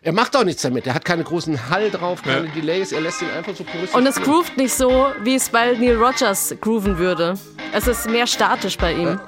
Er macht auch nichts damit. Er hat keine großen Hall drauf, keine Ja. Delays. Er lässt ihn einfach so puristisch Und es groovt nicht so, wie es bei Neil Rogers grooven würde. Es ist mehr statisch bei ihm.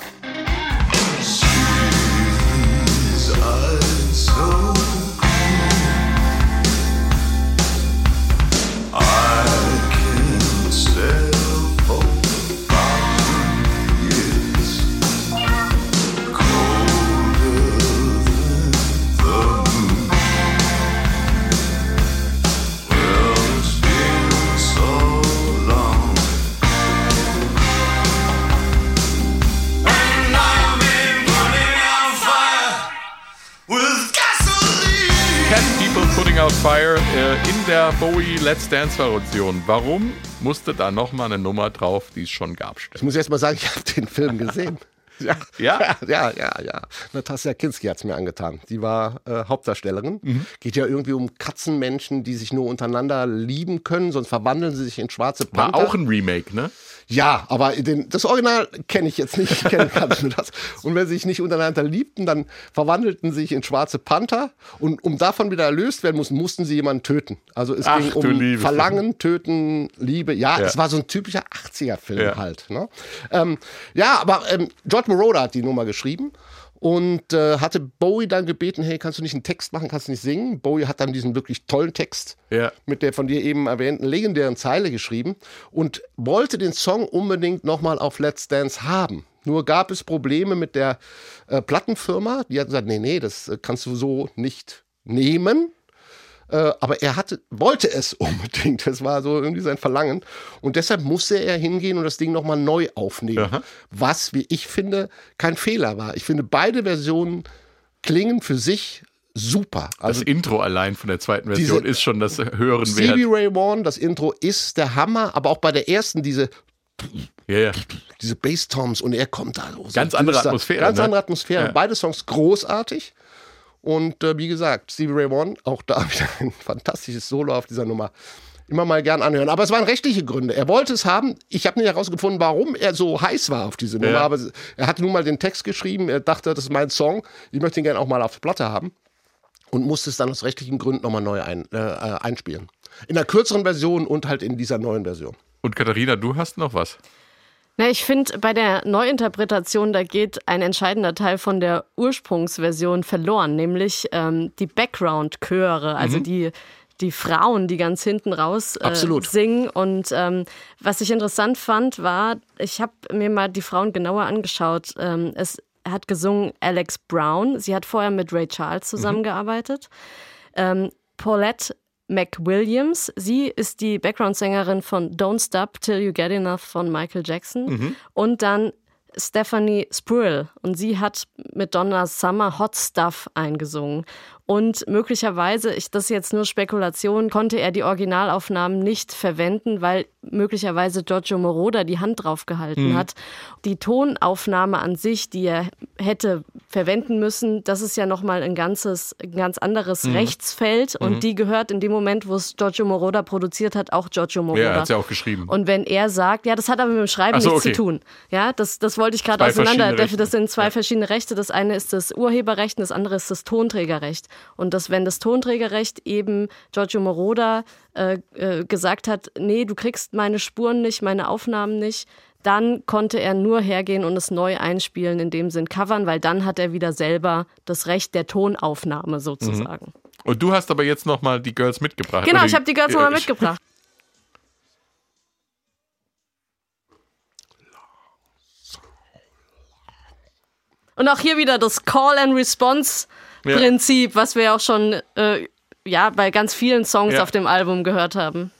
Der Bowie Let's Dance Variation. Warum musste da nochmal eine Nummer drauf, die es schon gab? Ich muss erst mal sagen, ich habe den Film gesehen. Ja, Ja? ja, ja, ja. Natasja Kinski hat es mir angetan. Die war äh, Hauptdarstellerin. Mhm. Geht ja irgendwie um Katzenmenschen, die sich nur untereinander lieben können, sonst verwandeln sie sich in schwarze War Panther. auch ein Remake, ne? Ja, aber den, das Original kenne ich jetzt nicht. Ich kenne nur das. Und wenn sie sich nicht untereinander liebten, dann verwandelten sie sich in schwarze Panther. Und um davon wieder erlöst werden mussten, mussten sie jemanden töten. Also es Ach, ging um Verlangen, Töten, Liebe. Ja, Ja. es war so ein typischer 80er-Film Ja. halt. Ne? Ähm, ja, aber ähm, George Moroder hat die Nummer geschrieben. Und äh, hatte Bowie dann gebeten, hey, kannst du nicht einen Text machen, kannst du nicht singen? Bowie hat dann diesen wirklich tollen Text Ja. mit der von dir eben erwähnten legendären Zeile geschrieben und wollte den Song unbedingt nochmal auf Let's Dance haben. Nur gab es Probleme mit der äh, Plattenfirma. Die hat gesagt, nee, nee, das äh, kannst du so nicht nehmen. Äh, aber er hatte, wollte es unbedingt. Das war so irgendwie sein Verlangen. Und deshalb musste er hingehen und das Ding nochmal neu aufnehmen. Aha. Was, wie ich finde, kein Fehler war. Ich finde, beide Versionen klingen für sich super. Das Also Intro allein von der zweiten Version ist schon das höheren Stevie Wert. Ray Vaughan, das Intro ist der Hammer, aber auch bei der ersten diese, Ja, ja. diese Bass-Toms und er kommt da so Ganz andere. Atmosphäre, Ganz ne? andere Atmosphäre. Ja. Beide Songs großartig. Und äh, wie gesagt, Stevie Ray Vaughan, auch da wieder ein fantastisches Solo auf dieser Nummer. Immer mal gern anhören. Aber es waren rechtliche Gründe. Er wollte es haben. Ich habe nicht herausgefunden, warum er so heiß war auf diese Nummer. Ja. Aber er hat nun mal den Text geschrieben. Er dachte, das ist mein Song. Ich möchte ihn gerne auch mal auf Platte haben. Und musste es dann aus rechtlichen Gründen nochmal neu ein, äh, äh, einspielen. In einer kürzeren Version und halt in dieser neuen Version. Und Katharina, du hast noch was. Na, ich finde, bei der Neuinterpretation, da geht ein entscheidender Teil von der Ursprungsversion verloren, nämlich ähm, die Background-Chöre, also die, die Frauen, die ganz hinten raus äh, singen. Und ähm, was ich interessant fand, war, ich habe mir mal die Frauen genauer angeschaut. Ähm, es hat gesungen Alex Brown. Sie hat vorher mit Ray Charles zusammengearbeitet. Ähm, Paulette McWilliams. Sie ist die Background-Sängerin von Don't Stop Till You Get Enough von Michael Jackson. Und dann Stephanie Spruill. Und sie hat mit Donna Summer Hot Stuff eingesungen. Und möglicherweise, ich, das ist jetzt nur Spekulation, konnte er die Originalaufnahmen nicht verwenden, weil möglicherweise Giorgio Moroder die Hand drauf gehalten hat. Die Tonaufnahme an sich, die er hätte verwenden müssen, das ist ja nochmal ein ganzes, ein ganz anderes Rechtsfeld. Und die gehört in dem Moment, wo es Giorgio Moroder produziert hat, auch Giorgio Moroder. Ja, er hat ja auch geschrieben. Und wenn er sagt, ja, das hat aber mit dem Schreiben so, nichts okay. zu tun. Ja, das, das wollte ich gerade auseinander. Das sind zwei Ja. verschiedene Rechte. Das eine ist das Urheberrecht und das andere ist das Tonträgerrecht. Und das, wenn das Tonträgerrecht eben Giorgio Moroder äh, äh, gesagt hat, nee, du kriegst meine Spuren nicht, meine Aufnahmen nicht, dann konnte er nur hergehen und es neu einspielen, in dem Sinn covern, weil dann hat er wieder selber das Recht der Tonaufnahme sozusagen. Und du hast aber jetzt noch mal die Girls mitgebracht. Genau, ich habe die Girls nochmal mitgebracht. Und auch hier wieder das Call-and-Response-Prinzip, was wir auch schon äh, ja, bei ganz vielen Songs Ja. auf dem Album gehört haben.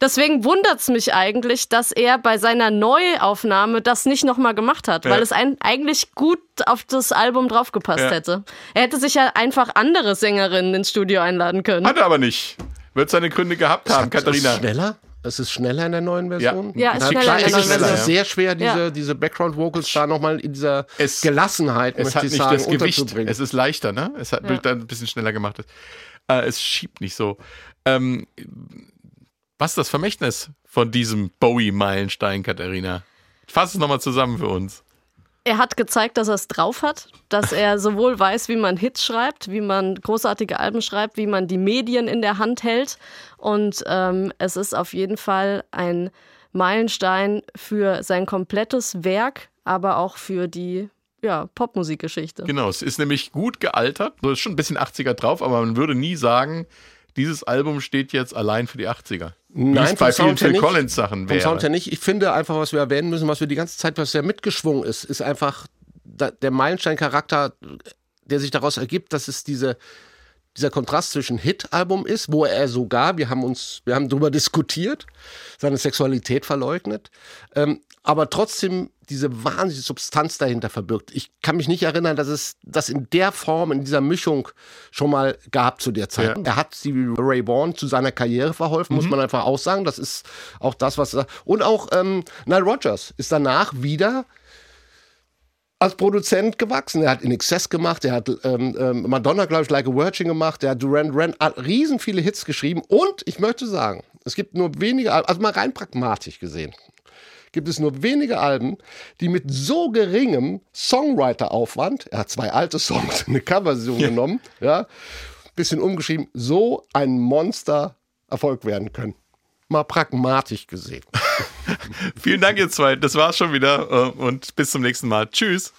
Deswegen wundert es mich eigentlich, dass er bei seiner Neuaufnahme das nicht nochmal gemacht hat, Ja. weil es ein, eigentlich gut auf das Album draufgepasst Ja. hätte. Er hätte sich ja einfach andere Sängerinnen ins Studio einladen können. Hat er aber nicht. Wird seine Gründe gehabt haben, Ist Katharina. schneller? Es ist schneller in der neuen Version? Ja, ist Na schneller klar, in der es ist sehr schwer, diese, Ja. diese Background-Vocals da nochmal in dieser Es- Gelassenheit, Es möchte ich sagen, das Gewicht. unterzubringen. Es ist leichter, ne? Es hat dann ein bisschen schneller gemacht. Äh, es schiebt nicht so. Ähm, was ist das Vermächtnis von diesem Bowie-Meilenstein, Katharina? Fass es nochmal zusammen für uns. Er hat gezeigt, dass er es drauf hat, dass er sowohl weiß, wie man Hits schreibt, wie man großartige Alben schreibt, wie man die Medien in der Hand hält. Und ähm, es ist auf jeden Fall ein Meilenstein für sein komplettes Werk, aber auch für die ja, Popmusikgeschichte. Genau, es ist nämlich gut gealtert. So ist schon ein bisschen 80er drauf, aber man würde nie sagen, dieses Album steht jetzt allein für die 80er. Vom bei vielen Phil nicht. Collins Sachen Vom Sound her wäre. nicht. Ich finde einfach, was wir erwähnen müssen, was wir die ganze Zeit, was ja mitgeschwungen ist, ist einfach der Meilenstein-Charakter, der sich daraus ergibt, dass es diese, dieser Kontrast zwischen Hit-Album ist, wo er sogar, wir haben uns, wir haben darüber diskutiert, seine Sexualität verleugnet, ähm, aber trotzdem diese wahnsinnige Substanz dahinter verbirgt. Ich kann mich nicht erinnern, dass es das in der Form, in dieser Mischung schon mal gab zu der Zeit. Ja. Er hat Stevie Ray Vaughan zu seiner Karriere verholfen, muss man einfach auch sagen. Das ist auch das, was und auch ähm, Nile Rodgers ist danach wieder als Produzent gewachsen. Er hat In Excess gemacht, er hat ähm, ähm, Madonna, glaube ich, Like a Virgin gemacht, er hat Duran Duran, hat riesen viele Hits geschrieben und ich möchte sagen, es gibt nur wenige, Al- also mal rein pragmatisch gesehen, gibt es nur wenige Alben, die mit so geringem Songwriter-Aufwand, er hat zwei alte Songs, eine Coverversion genommen, ja, bisschen umgeschrieben, so ein Monster-Erfolg werden können. Mal pragmatisch gesehen. Vielen Dank, ihr zwei. Das war's schon wieder. äh, Und bis zum nächsten Mal. Tschüss.